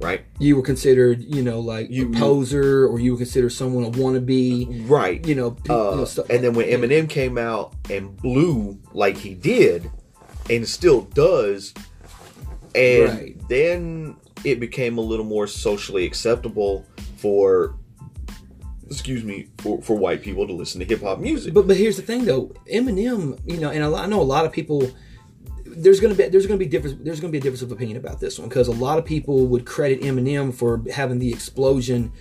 right? you were considered, you know, like You- a poser, or you were considered someone a wannabe. Right. You know, Uh, you know stuff and then when. Eminem came out and blew like he did, and still does, and Right. then it became a little more socially acceptable for, excuse me, for, for white people to listen to hip hop music. But but here's the thing though, Eminem, you know, and a lot, I know a lot of people. There's gonna be there's gonna be difference there's gonna be a difference of opinion about this one because a lot of people would credit Eminem for having the explosion,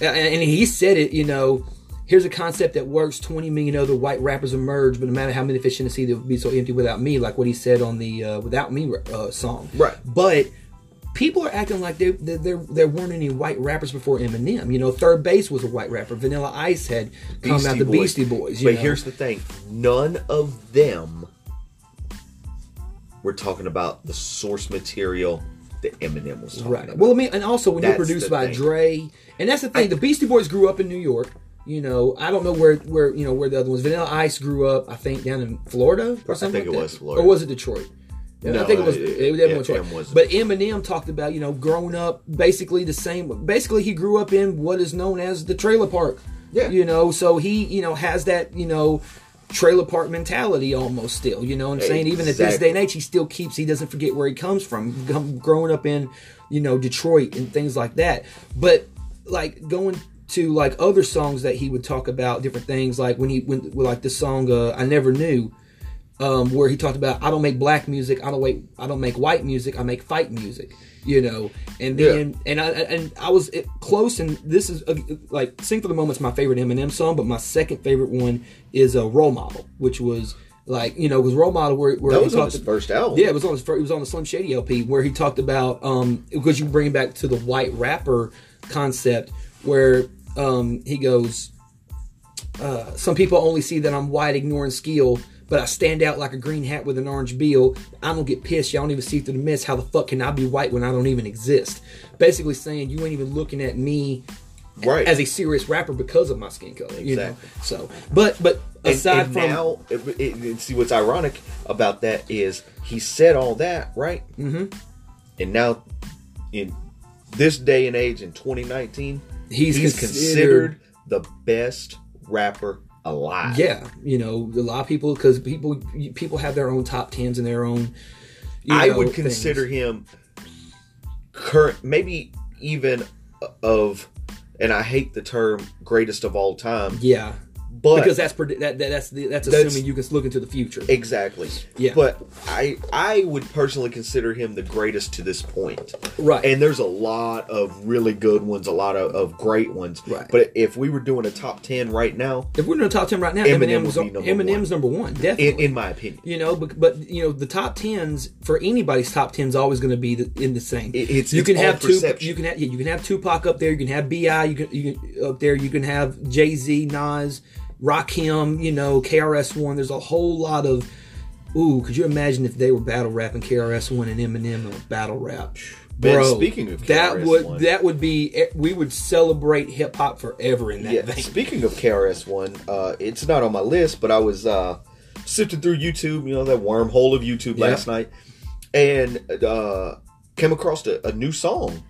and, he said it. You know, here's a concept that works. Twenty million other white rappers emerge, but no matter how many fish in the sea, they would be so empty without me. Like what he said on the uh, "Without Me" uh, song. Right. But people are acting like they, they, there there weren't any white rappers before Eminem. You know, Third Bass was a white rapper. Vanilla Ice had come out the Beastie Boys. You but know? here's the thing: none of them were talking about the source material that Eminem was talking right. about. Well, I mean, and also when you're produced by thing. Dre, and that's the thing. the Beastie Boys grew up in New York. You know, I don't know where where you know where the other ones. Vanilla Ice grew up, I think, down in Florida or something. I think like it that. was Florida. or was it Detroit? Yeah, I think it was. it- It, was yeah, definitely Detroit. Was- But Eminem talked about you know growing up basically the same. Basically, he grew up in what is known as the trailer park. Yeah. You know, so he you know has that you know trailer park mentality almost still. You know what I'm saying? Even at this day and age, he still keeps. He doesn't forget where he comes from. Growing up in you know Detroit and things like that. But like going to like other songs that he would talk about different things like when he when like the song uh, I never knew um, where he talked about I don't make black music, I don't wait, I don't make white music, I make fight music, you know. And then and I and I was close, and this is uh, like "Sing for the Moment's my favorite Eminem song, but my second favorite one is a uh, Role Model, which was like you know because Role Model where, where that he was on talked his first album. yeah, it was on his fir- it was on the Slim Shady LP where he talked about um because you bring it back to the white rapper concept where um he goes uh some people only see that I'm white ignoring skill but I stand out like a green hat with an orange bill. I don't get pissed. Y'all don't even see through the mist. How the fuck can I be white when I don't even exist? Basically saying you ain't even looking at me right. as a serious rapper because of my skin color. You know. Exactly. So, but but aside and from now, it, it, and see what's ironic about that is he said all that right, mm-hmm. and now in this day and age in 2019, He's he's, considered- considered the best rapper alive. Yeah, you know, a lot of people because people people have their own top tens and their own. I know, would things. consider him current, maybe even of, and I hate the term greatest of all time, Yeah, but because that's that, that that's the, that's That's- assuming you can look into the future. exactly. Yeah. But I I would personally consider him the greatest to this point. Right. And there's a lot of really good ones, a lot of, of great ones. Right. But if we were doing a top ten right now, if we're doing a top ten right now, Eminem Eminem's, number Eminem's number one, definitely. in, in my opinion, you know, but, but you know the top tens for anybody's top ten is always going to be the, in the same. It- it's- you it's can have two. You can have yeah, you can have Tupac up there. You can have Bi. You can, you can up there. You can have Jay Z, Nas, Rakim. You know KRS One. There's a whole lot of. Ooh, could you imagine if they were battle rapping KRS One and Eminem in a battle rap? Man, Bro, speaking of that would that would be we would celebrate hip hop forever in that yeah. vein. Speaking of KRS One, uh, it's not on my list, but I was uh, sifted through YouTube, you know, that wormhole of YouTube Yeah. last night, and uh, came across a, a new song.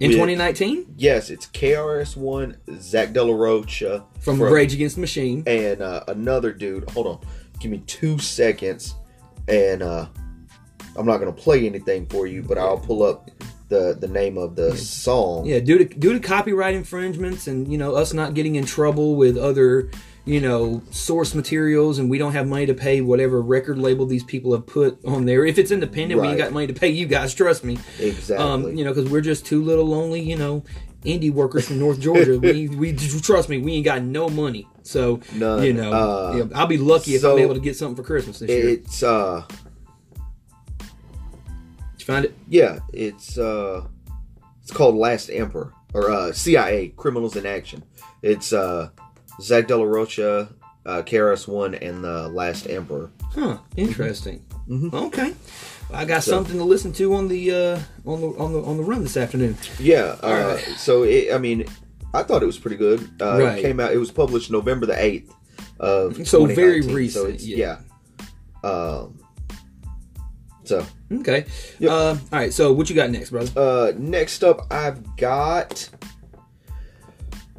In With- 2019, Yes, it's KRS One, Zach De La Rocha from, Rage Against the Machine. and uh, another dude. Hold on, give me two seconds, and uh, I'm not gonna play anything for you, but I'll pull up the the name of the song. Yeah, due to due to copyright infringements and you know us not getting in trouble with other you know source materials and we don't have money to pay whatever record label these people have put on there. If it's independent, we ain't got money to pay you guys. Trust me. Exactly. Um, you know, because we're just two little lonely, you know, indie workers from North Georgia. we, we trust me, we ain't got no money. So None. you know, Uh, yeah, I'll be lucky if so I'm able to get something for Christmas this year. it's uh, Did you find it? yeah, it's uh, it's called Last Emperor or uh, CIA Criminals in Action. It's uh, Zach De La Rocha, uh, KRS One, and the Last Emperor. Huh? Interesting. Mhm. Okay, I got So- something to listen to on the uh, on the on the on the run this afternoon. Yeah. Uh. So it, I mean, I thought it was pretty good. Uh, Right. It came out. It was published November the eighth of So very recent, So it's, yeah. yeah. Um. So Okay. Yep. Uh, all right. So what you got next, brother? uh, next up, I've got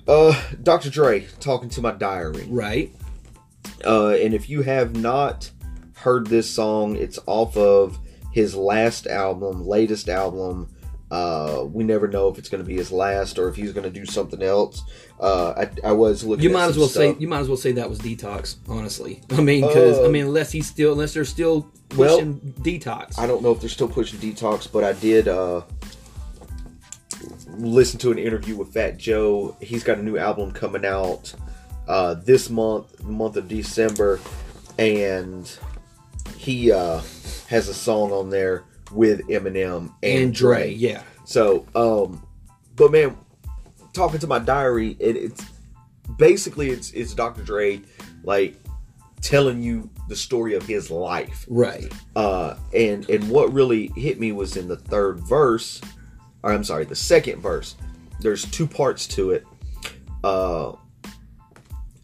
uh Dr. Dre talking to my diary. Right. Uh, and if you have not heard this song, it's off of his last album, latest album. Uh, we never know if it's going to be his last or if he's going to do something else. Uh, I, I was looking. You might as well say you might as well say that was detox. Honestly, I mean, because I Um, mean, unless he's still unless they're still Well, pushing detox. I don't know if they're still pushing detox, but I did uh, listen to an interview with Fat Joe. He's got a new album coming out uh, this month, month of December, and he uh, has a song on there with Eminem and, and Dre, yeah. So, um, but man, talking to my diary, it, it's basically it's it's Dr. Dre like telling you the story of his life Right. uh, and and what really hit me was in the third verse, or I'm sorry, the second verse. There's two parts to it. Uh,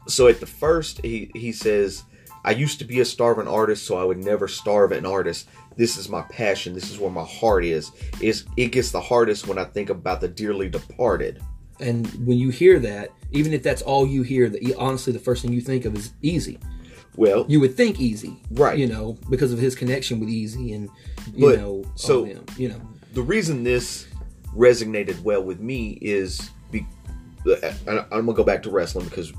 so at the first, he he says, "I used to be a starving artist, so I would never starve an artist. This is my passion. This is where my heart is. Is it gets the hardest when I think about the dearly departed." And when you hear that, even if that's all you hear, that honestly, the first thing you think of is Eazy. Well, You would think Eazy, Right. You know, because of his connection with Eazy, and you But, know, so- all them, you know, the reason this resonated well with me is be, I'm gonna go back to wrestling because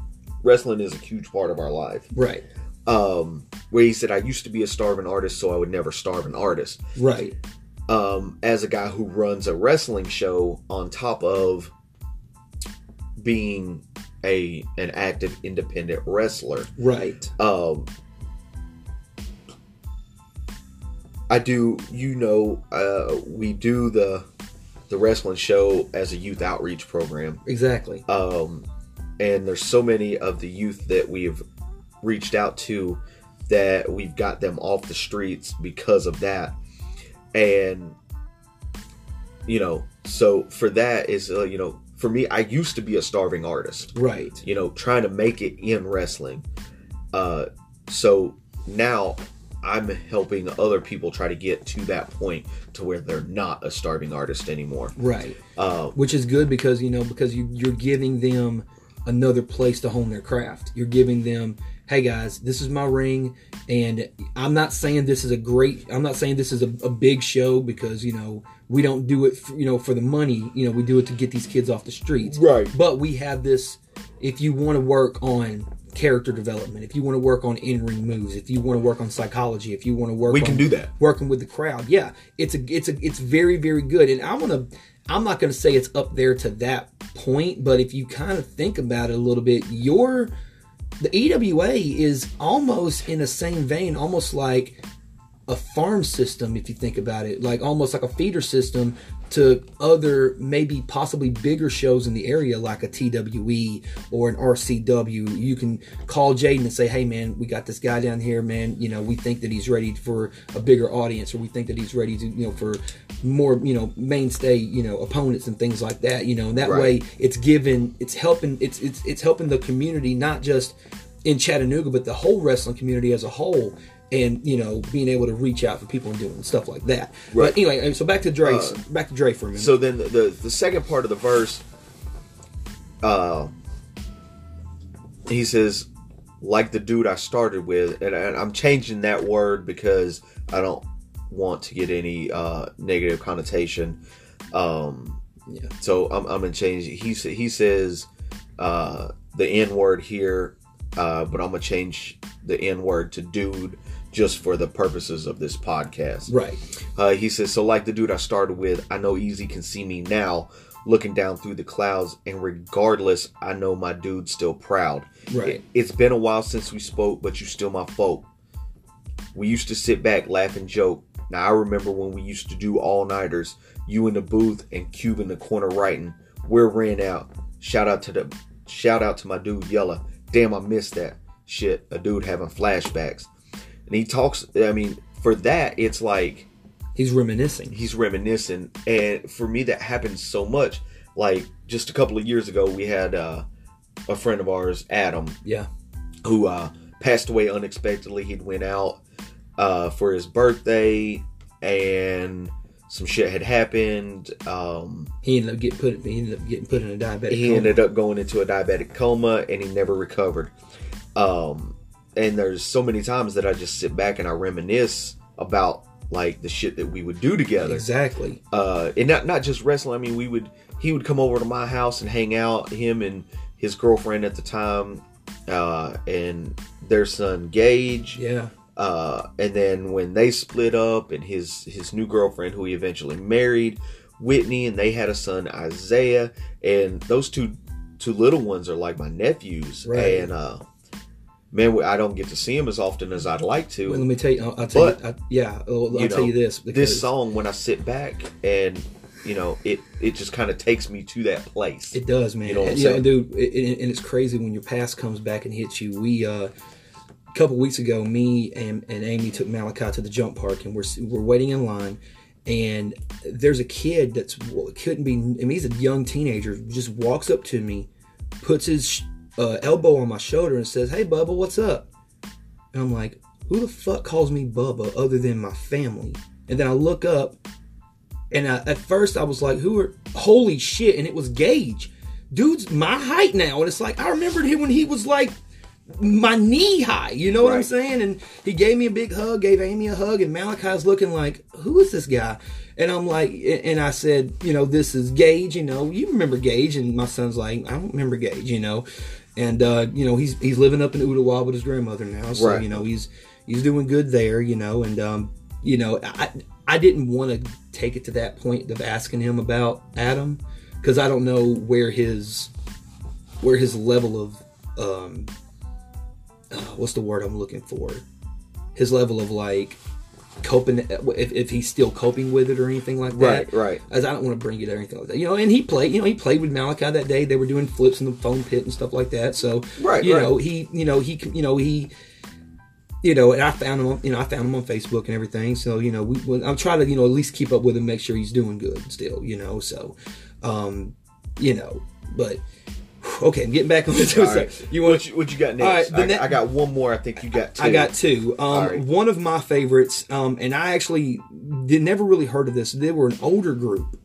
wrestling is a huge part of our life. right, Um, where he said, "I used to be a starving artist, so I would never starve an artist." right, Um, as a guy who runs a wrestling show, on top of being a an active independent wrestler, right, um, I do. You know, uh, we do the the wrestling show as a youth outreach program, exactly, um, and there's so many of the youth that we've reached out to that we've got them off the streets because of that, and you know, so for that is uh, you know, for me, I used to be a starving artist. Right, you know, trying to make it in wrestling. Uh, so now I'm helping other people try to get to that point to where they're not a starving artist anymore. right. Uh, which is good because you know because you you're giving them another place to hone their craft you're giving them hey guys this is my ring and i'm not saying this is a great i'm not saying this is a, a big show because you know we don't do it for, you know for the money you know we do it to get these kids off the streets Right. but we have this if you want to work on character development if you want to work on in-ring moves if you want to work on psychology if you want to work we on can do that. working with the crowd. Yeah, it's a it's a it's very very good. And I want to I'm not going to say it's up there to that point, but if you kind of think about it a little bit, your the EWA is almost in the same vein, almost like a farm system if you think about it, like almost like a feeder system to other maybe possibly bigger shows in the area like a TWE or an RCW. You can call Jaden and say, "Hey man, we got this guy down here, man. You know, we think that he's ready for a bigger audience or we think that he's ready to, you know, for more, you know, mainstay, you know, opponents and things like that, you know. And that Right. way it's given it's helping it's it's it's helping the community not just in Chattanooga, but the whole wrestling community as a whole. And you know, being able to reach out for people and doing stuff like that. Right. But anyway, so back to Dre. Uh, back to Dre for a minute. So then the, the the second part of the verse, uh, he says, like the dude I started with, and, I, I'm changing that word because I don't want to get any uh, negative connotation. Um, yeah. so I'm, I'm gonna change. He he says uh, the N word here, uh, but I'm gonna change the N word to dude just for the purposes of this podcast. Right. Uh, he says, so like the dude I started with, I know Eazy can see me now, looking down through the clouds, and regardless, I know my dude's still proud. Right. It, has been a while since we spoke, but you still my folk. We used to sit back, laugh and joke. Now I remember when we used to do all nighters. You in the booth and Cube in the corner writing. We're ran out. Shout out to the shout out to my dude Yella. Damn, I missed that shit. A dude having flashbacks, and he talks. I mean, for that, it's like He's reminiscing. he's reminiscing and for me that happens so much like just a couple of years ago we had uh, a friend of ours adam Yeah. who uh, passed away unexpectedly he'd went out uh, for his birthday and some shit had happened um, He ended up getting put. He ended up getting put in a diabetic. he coma. ended up going into a diabetic coma and he never recovered um, and there's so many times that i just sit back and i reminisce about like the shit that we would do together Exactly. uh and not not just wrestling i mean we would he would come over to my house and hang out him and his girlfriend at the time uh and their son gage Yeah. uh and then when they split up and his his new girlfriend who he eventually married whitney and they had a son isaiah and those two two little ones are like my nephews Right. and uh man i don't get to see him as often as i'd like to Well, let me tell you. I'll, I'll tell But, you. I, yeah. I'll, I'll you tell know, you this. this song when i sit back and you know it it just kind of takes me to that place It does, man. You know yeah, dude. It, it- and it's crazy when your past comes back and hits you. We uh, a couple weeks ago, me and, and Amy took Malachi to the jump park, and we're we're waiting in line. And there's a kid that's well, couldn't be. I mean, he's a young teenager. Just walks up to me, puts his uh, elbow on my shoulder, and says, "Hey, Bubba, what's up?" And I'm like, "Who the fuck calls me Bubba other than my family?" And then I look up, and I, at first I was like, "Who are? Holy shit!" And it was Gage, dude's my height now, and it's like I remembered him when he was like my knee high. You know what I'm saying? And he gave me a big hug, gave Amy a hug, and Malachi's looking like, "Who is this guy?" And I'm like, and I said, you know, this is Gage. You know, you remember Gage? And my son's like, I don't remember Gage. You know, and uh, you know he's he's living up in Ottawa with his grandmother now, so Right. you know he's he's doing good there. You know, and um, you know, I I didn't want to take it to that point of asking him about Adam because I don't know where his where his level of um uh, what's the word I'm looking for his level of like coping if, if he's still coping with it or anything like that Right, right. as I don't want to bring it or anything like that you know and he played you know he played with Malachi that day they were doing flips in the foam pit and stuff like that so Right, you right. know he you know he you know he you know, and I found him, on, you know, I found him on Facebook and everything. So, you know, we, we, I'm trying to, you know, at least keep up with him, make sure he's doing good still, you know. So, um, you know, but okay, getting back on the All right. You want? what you, what you got next? All right, the I, ne- I got one more. I think you got two. I got two. Um, right. One of my favorites, um, and I actually did never really heard of this. They were an older group,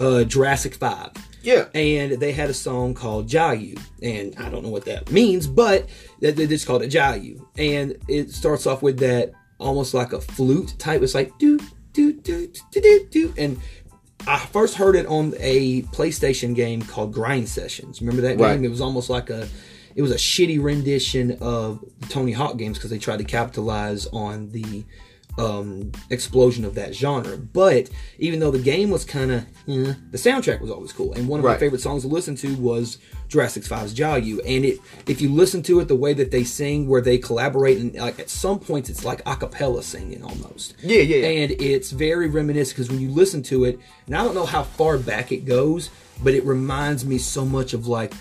uh, Jurassic Five Yeah. and they had a song called Jayou, and I don't know what that means, but they just called it Jayou, and it starts off with that almost like a flute type. It's like do do do do do do, and I first heard it on a PlayStation game called Grind Sessions. Remember that Right. game? It was almost like a it was a shitty rendition of the Tony Hawk games because they tried to capitalize on the um, explosion of that genre. But even though the game was kind of, the soundtrack was always cool. And one of my favorite songs to listen to was Jurassic 5's Jayou. And it, if you listen to it, the way that they sing, where they collaborate, and like at some points it's like a cappella singing almost. Yeah, yeah, yeah. And it's very reminiscent because when you listen to it, and I don't know how far back it goes, but it reminds me so much of like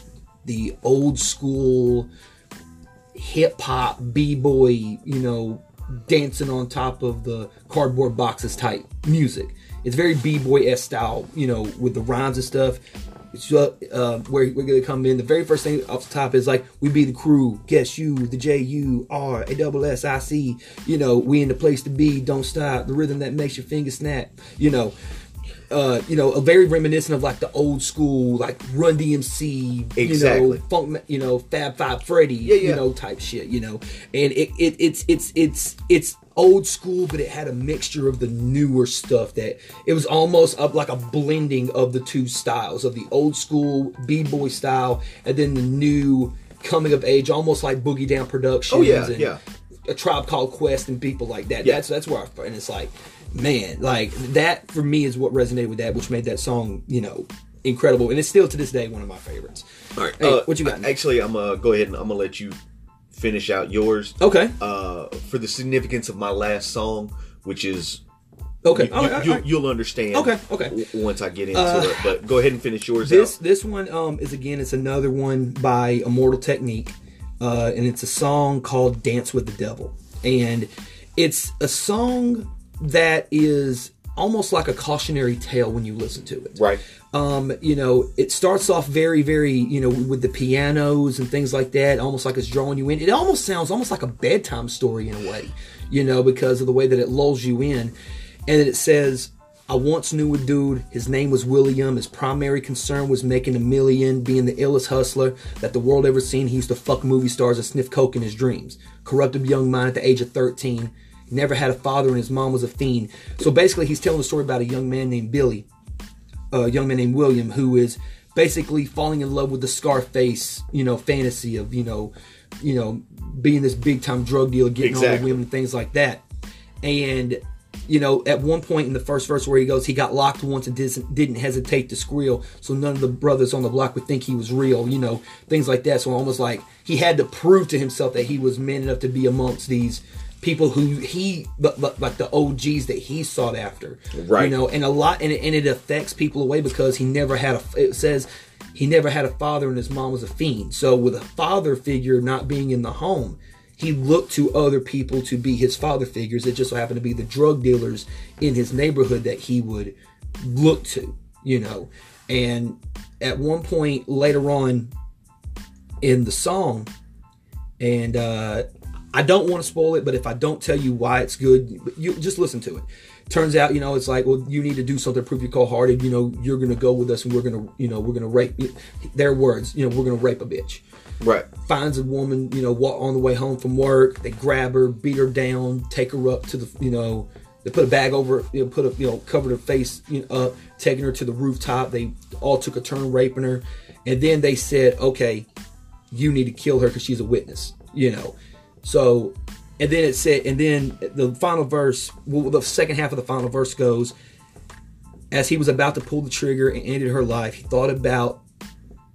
the old school hip hop b boy, you know, dancing on top of the cardboard boxes type music. It's very b boy s style, you know, with the rhymes and stuff. So, uh, where we're gonna come in. The very first thing off the top is like, "We be the crew, guess you, the J U R A double S I C." You know, we in the place to be. Don't stop. The rhythm that makes your fingers snap. You know, uh, you know, a very reminiscent of like the old school, like Run DMC, Exactly. you know, funk, you know, Fab Five Freddy, yeah. you know, type shit, you know, and it, it it's it's it's it's old school, but it had a mixture of the newer stuff that it was almost up like a blending of the two styles of the old school b boy style and then the new coming of age, almost like Boogie Down Productions. Oh, yeah, and yeah. A tribe called Quest and people like that. Yeah. That's that's where I and it's like, man, like that for me is what resonated with that, which made that song, you know, incredible, and it's still to this day one of my favorites. All right. Hey, uh, what you got? Actually, I'm gonna go ahead and I'm gonna let you finish out yours. Okay, Uh, for the significance of my last song, which is okay, you, all right, you, will understand. Okay, okay. Once I get into Uh, it, but go ahead and finish yours. This out. this one um, is again it's another one by Immortal Technique, uh, and it's a song called "Dance with the Devil," and it's a song that is almost like a cautionary tale when you listen to it. Right. Um, you know, it starts off very, very, you know, with the pianos and things like that, almost like it's drawing you in. It almost sounds almost like a bedtime story in a way, you know, because of the way that it lulls you in. And then it says, I once knew a dude, his name was William. His primary concern was making a million, being the illest hustler that the world ever seen. He used to fuck movie stars and sniff coke in his dreams. Corrupted young mind at the age of 13. Never had a father and his mom was a fiend. So basically, he's telling a story about a young man named Billy a young man named William who is basically falling in love with the Scarface, you know, fantasy of you know, you know, being this big time drug dealer, getting all the women and things like that. And you know, at one point in the first verse where he goes, he got locked once and didn't, didn't hesitate to squeal, so none of the brothers on the block would think he was real, you know, things like that. So almost like he had to prove to himself that he was man enough to be amongst these people who he, but, but like the OGs that he sought after, Right. You know, and a lot, and it, and it affects people away because he never had a. It says he never had a father, and his mom was a fiend. So with a father figure not being in the home, he looked to other people to be his father figures. It just so happened to be the drug dealers in his neighborhood that he would look to, you know. And at one point later on in the song, and uh, I don't want to spoil it, but if I don't tell you why it's good, you just listen to it. Turns out, you know, it's like, well, you need to do something to prove you're cold hearted. You know, you're gonna go with us, and we're gonna, you know, we're gonna rape. Their words, you know, we're gonna rape a bitch Right. finds a woman, you know, on the way home from work. They grab her, beat her down, take her up to the, you know, they put a bag over, you know, put a, you know, covered her face you know, up, taking her to the rooftop. They all took a turn raping her, and then they said, okay, you need to kill her because she's a witness, you know. So, and then it said, and then the final verse, well, the second half of the final verse goes, as he was about to pull the trigger and ended her life, he thought about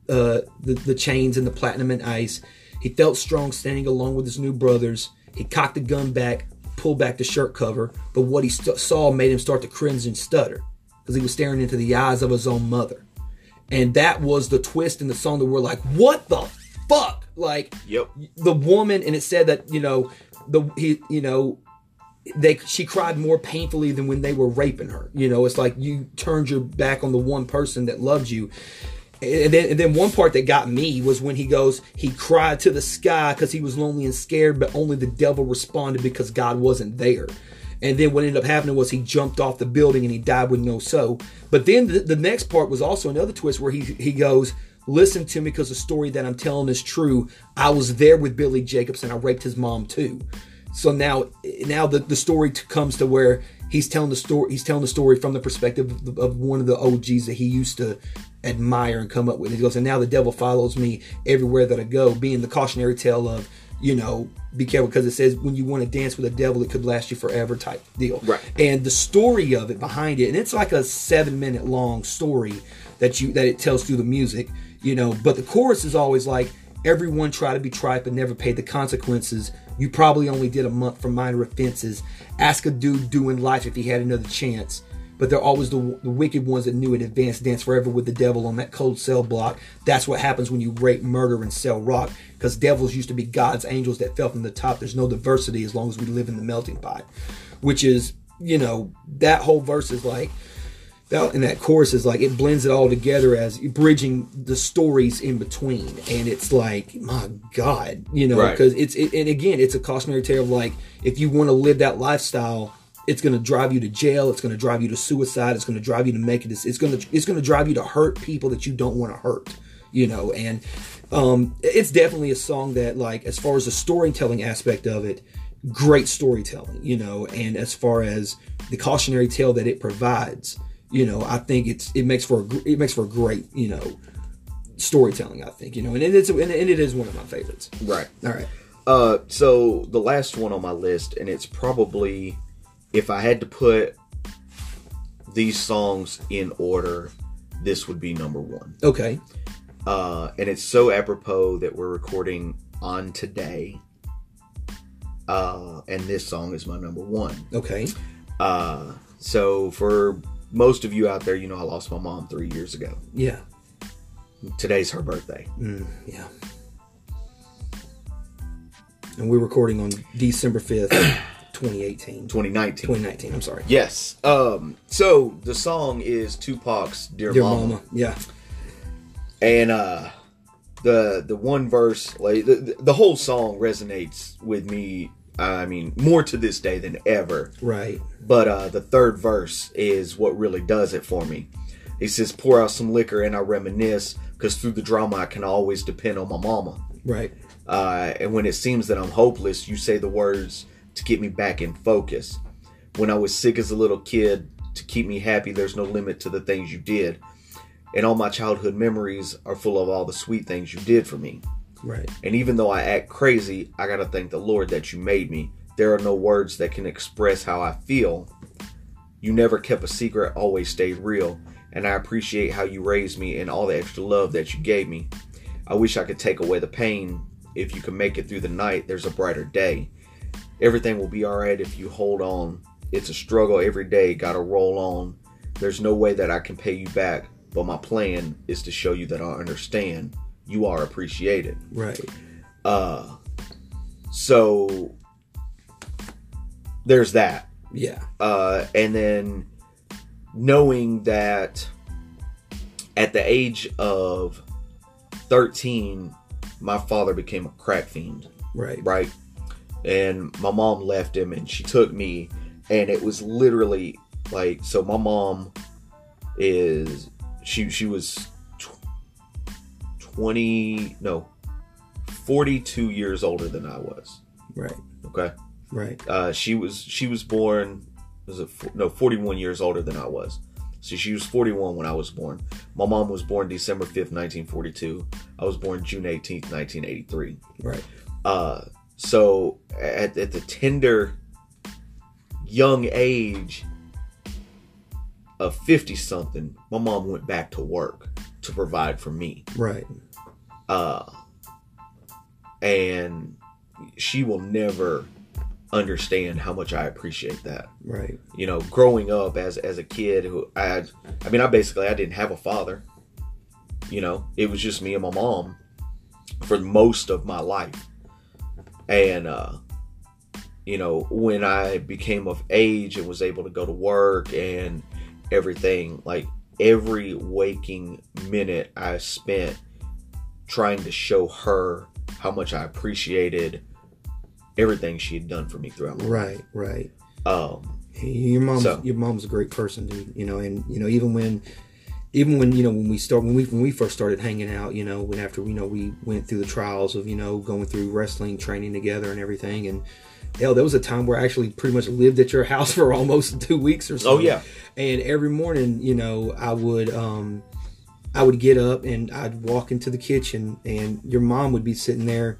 uh, the, the chains and the platinum and ice. He felt strong standing alone with his new brothers. He cocked the gun back, pulled back the shirt cover, but what he st- saw made him start to cringe and stutter because he was staring into the eyes of his own mother. And that was the twist in the song that we're like, what the fuck? Like, Yep. the woman, and it said that, you know, the, he, you know, they she cried more painfully than when they were raping her. You know, it's like you turned your back on the one person that loved you. And then, and then one part that got me was when he goes, he cried to the sky because he was lonely and scared, but only the devil responded because God wasn't there. And then what ended up happening was he jumped off the building and he died with no soul. But then the, the next part was also another twist where he he goes, listen to me because the story that I'm telling is true. I was there with Billy Jacobs and I raped his mom too. So now, now the, the story comes to where he's telling the story. He's telling the story from the perspective of, of one of the OGs that he used to admire and come up with. He goes, and now the devil follows me everywhere that I go, being the cautionary tale of, you know, be careful because it says when you want to dance with the devil, it could last you forever type deal. Right. And the story of it behind it, and it's like a seven minute long story that you that it tells through the music, you know. But the chorus is always like, everyone try to be tripe but never pay the consequences. You probably only did a month for minor offenses. Ask a dude doing life if he had another chance. But they're always the, the wicked ones that knew in advance dance forever with the devil on that cold cell block. That's what happens when you rape, murder, and sell rock. Because devils used to be God's angels that fell from the top. There's no diversity as long as we live in the melting pot. Which is, you know, that whole verse is like, that and that chorus is like it blends it all together as bridging the stories in between, and it's like my God, you know, Right. because it's it, and again, it's a cautionary tale of like if you want to live that lifestyle. It's going to drive you to jail. It's going to drive you to suicide. It's going to drive you to make it. It's going to it's going to drive you to hurt people that you don't want to hurt. You know, and um, it's definitely a song that, like, as far as the storytelling aspect of it, great storytelling. You know, and as far as the cautionary tale that it provides, you know, I think it's it makes for a, it makes for a great you know storytelling. I think you know, and it's and it is one of my favorites. Right. All right, Uh, so the last one on my list, and it's probably if I had to put these songs in order, this would be number one. okay, Uh, and it's so apropos that we're recording on today. Uh, and this song is my number one. okay, Uh, so for most of you out there, you know I lost my mom three years ago. yeah, Today's her birthday. mm, yeah. And we're recording on December fifth, twenty eighteen. 2019. 2019. I'm sorry. Yes. Um. So the song is Tupac's "Dear, Dear Mama,", Mama. Yeah. and uh, the the one verse, like the the whole song, resonates with me. I mean, more to this day than ever. Right. But uh, the third verse is what really does it for me. He says, "Pour out some liquor and I reminisce, because through the drama I can always depend on my mama." Right. Uh, and when it seems that I'm hopeless, you say the words to get me back in focus. When I was sick as a little kid, to keep me happy, there's no limit to the things you did. And all my childhood memories are full of all the sweet things you did for me. Right. And even though I act crazy, I gotta thank the Lord that you made me. There are no words that can express how I feel. You never kept a secret, always stayed real. And I appreciate how you raised me and all the extra love that you gave me. I wish I could take away the pain. If you can make it through the night, there's a brighter day. Everything will be alright if you hold on. It's a struggle every day, gotta roll on. There's no way that I can pay you back, but my plan is to show you that I understand. You are appreciated. Right. Uh, so there's that. Yeah. Uh, and then knowing that at the age of 13, my father became a crack fiend, Right. right? And my mom left him and she took me, and it was literally like so. My mom is she she was 20 no 42 years older than I was. Right. Okay. Right. Uh, she was she was born was it no 41 years older than I was. So she was 41 when I was born. My mom was born December 5th, 1942. I was born June 18th, 1983. Right. Uh, so at, at the tender young age of 50 something, my mom went back to work to provide for me. Right. Uh, and she will never understand how much I appreciate that. Right. You know, growing up as as a kid who I I mean, I basically I didn't have a father. You know, it was just me and my mom for most of my life. And uh you know, when I became of age and was able to go to work and everything, like every waking minute I spent trying to show her how much I appreciated everything she had done for me throughout my life. Right. Right. Um, Your mom's So- your mom's a great person, dude. You know, and you know even when even when you know when we start when we when we first started hanging out, you know, when after you know we went through the trials of you know going through wrestling training together and everything, and hell, there was a time where I actually pretty much lived at your house for almost two weeks or so. Oh, yeah. and every morning, you know, I would um I would get up and I'd walk into the kitchen, and your mom would be sitting there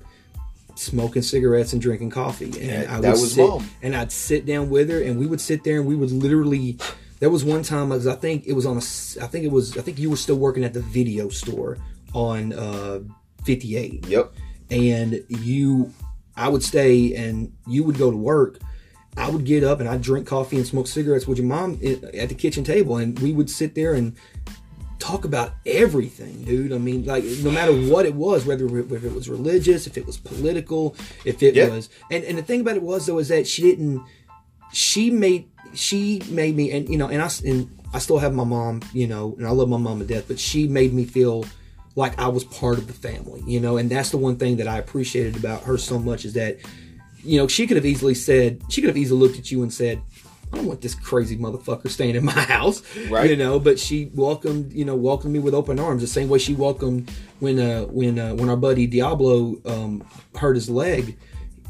smoking cigarettes and drinking coffee, and I would was sit, mom. and I'd sit down with her, and we would sit there, and we would literally. There was one time, as I think it was on a, I think it was, I think you were still working at the video store on uh, 58, yep. and you, I would stay, and you would go to work. I would get up and I'd drink coffee and smoke cigarettes with your mom at the kitchen table, and we would sit there and talk about everything, dude. I mean, like no matter what it was, whether if it was religious, if it was political, if it Yeah. was, and and the thing about it was though is that she didn't, she made she made me, and you know, and I and I still have my mom, you know, and I love my mom to death, but she made me feel like I was part of the family, you know, and that's the one thing that I appreciated about her so much is that, you know, she could have easily said, she could have easily looked at you and said, I don't want this crazy motherfucker staying in my house, Right. You know, but she welcomed, you know, welcomed me with open arms, the same way she welcomed when, uh, when, uh, when our buddy Diablo um, hurt his leg.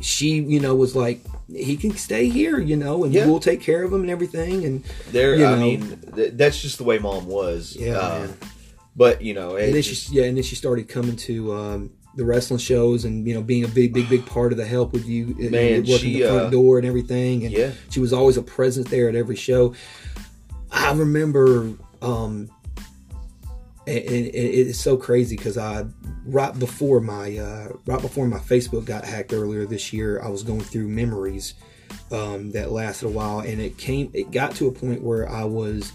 She, you know, was like, he can stay here, you know, and Yeah. we'll take care of him and everything. And There, you I mean, th- that's just the way mom was. Yeah, Uh. But you know, and then just- she yeah and then she started coming to um, the wrestling shows and you know being a big big big part of the help with you Man, working she, the front uh, door and everything. And Yeah. she was always a presence there at every show. I remember um and, and it's so crazy because i right before my uh right before my facebook got hacked earlier this year i was going through memories um that lasted a while. And it came it got to a point where i was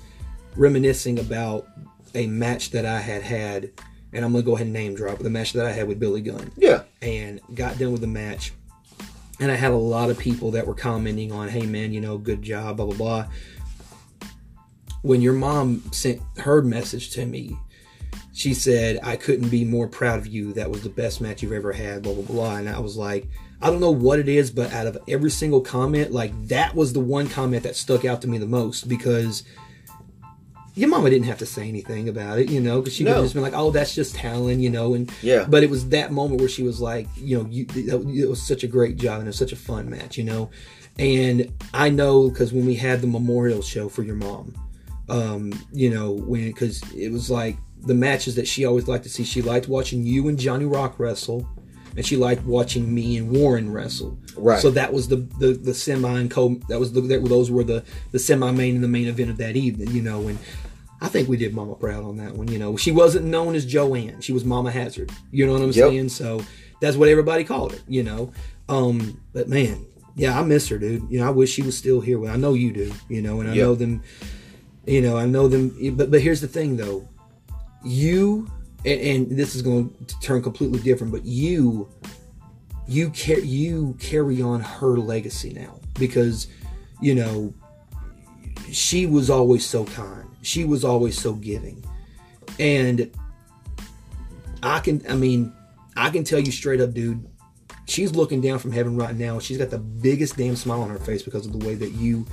reminiscing about a match that I had had, and I'm gonna go ahead and name drop the match that I had with Billy Gunn, yeah, and got done with the match, and I had a lot of people that were commenting on, "Hey man, you know, good job, blah blah blah." When your mom sent her message to me, she said, "I couldn't be more proud of you. That was the best match you've ever had." Blah blah blah, and I was like. I don't know what it is, but out of every single comment, like that was the one comment that stuck out to me the most because your mama didn't have to say anything about it, you know, because she could No. have just been like, "Oh, that's just talent," you know, and Yeah. But it was that moment where she was like, you know, you, it was such a great job and it was such a fun match, you know, and I know because when we had the memorial show for your mom, um, you know, when because it was like the matches that she always liked to see. She liked watching you and Johnny Rock wrestle. And she liked watching me and Warren wrestle. Right. So that was the the, the semi and co. That was the that, those were the the semi main and the main event of that evening. You know, and I think we did Mama proud on that one. You know, she wasn't known as Joanne. She was Mama Hazard. You know what I'm Yep. saying? So that's what everybody called her. You know, um, but man, yeah, I miss her, dude. You know, I wish she was still here. Well, I know you do. You know, and I Yep. know them. You know, I know them. But but here's the thing, though. You and, and this is going to turn completely different, but you you car- you carry on her legacy now because you know she was always so kind. She was always so giving. And I can I mean, I can tell you straight up, dude, she's looking down from heaven right now. She's got the biggest damn smile on her face because of the way that you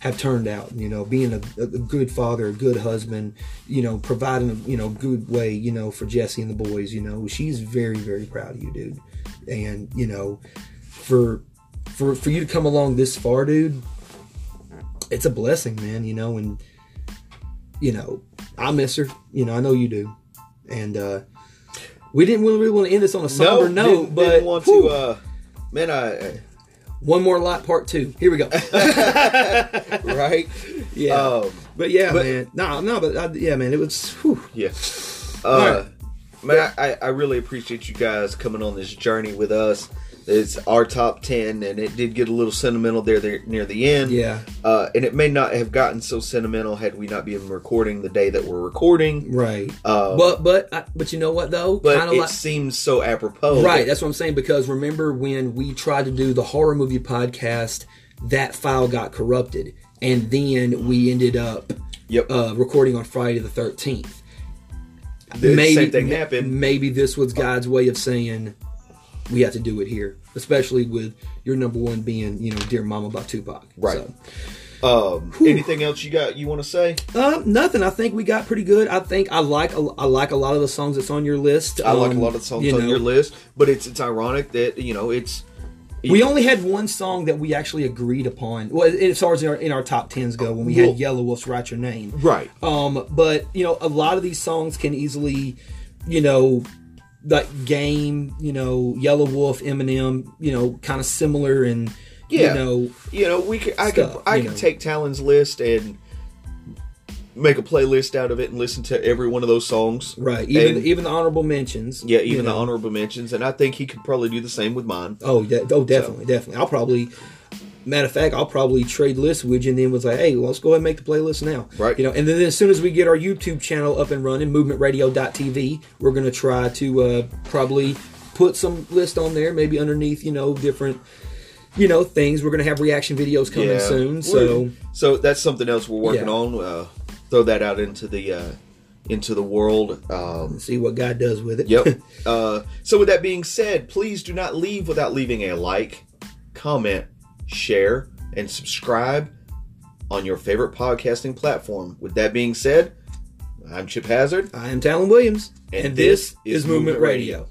have turned out, you know, being a, a good father, a good husband, you know, providing a you know good way, you know, for Jesse and the boys, you know, she's very very proud of you, dude. And you know, for for for you to come along this far, dude, it's a blessing, man. You know, and you know, I miss her. You know, I know you do, and uh we didn't really want to end this on a somber no, note, didn't, but didn't want whew, to. Uh, man, I one more light part two. Here we go. right. yeah, Um, but yeah, but- man. No, no, but I, yeah, man. It was. Whew. Yeah. Uh, Alright. Man, I, I really appreciate you guys coming on this journey with us. It's our top 10, and it did get a little sentimental there, there near the end. Yeah, Uh, and it may not have gotten so sentimental had we not been recording the day that we're recording. right. Uh, but but but you know what though? but Kinda it like- seems so apropos. Right, that's what I'm saying. Because remember when we tried to do the horror movie podcast, that file got corrupted, and then we ended up Yep. uh, recording on Friday the 13th. the same thing happened. Maybe this was God's way of saying we have to do it here, especially with your number one being, you know, "Dear Mama" by Tupac. Right. So, Um, anything else you got? You want to say? uh, nothing. I think we got pretty good. I think I like a, I like a lot of the songs that's on your list. I like a Um, lot of the songs you on your list, but it's it's ironic that you know it's We only had one song that we actually agreed upon. Well, as far as in our, in our top tens go, when we Well- had Yelawolf's "Write Your Name." right. Um, but you know, a lot of these songs can easily, you know, like Game, you know, Yelawolf, Eminem, you know, kind of similar and Yeah. you know, You know, we could I Stuff, could I could know. take Talon's list and make a playlist out of it and listen to every one of those songs. right. Even And- even the honorable mentions. Yeah, even the know. honorable mentions, and I think he could probably do the same with mine. Oh, de- oh, definitely, definitely. I'll probably. Matter of fact, I'll probably trade lists with you, and then was like, "Hey, let's go ahead and make the playlist now." Right. You know, and then as soon as we get our YouTube channel up and running, movementradio.tv, we're gonna try to uh, probably put some list on there, maybe underneath, you know, different, you know, things. We're gonna have reaction videos coming soon, so so that's something else we're working Yeah. on. Uh, throw that out into the uh, into the world. Um, See what God does with it. Yep. uh, so, with that being said, please do not leave without leaving a like, comment, share, and subscribe on your favorite podcasting platform. With that being said, I'm Chip Hazard. I am Talon Williams, And this is Movement Radio.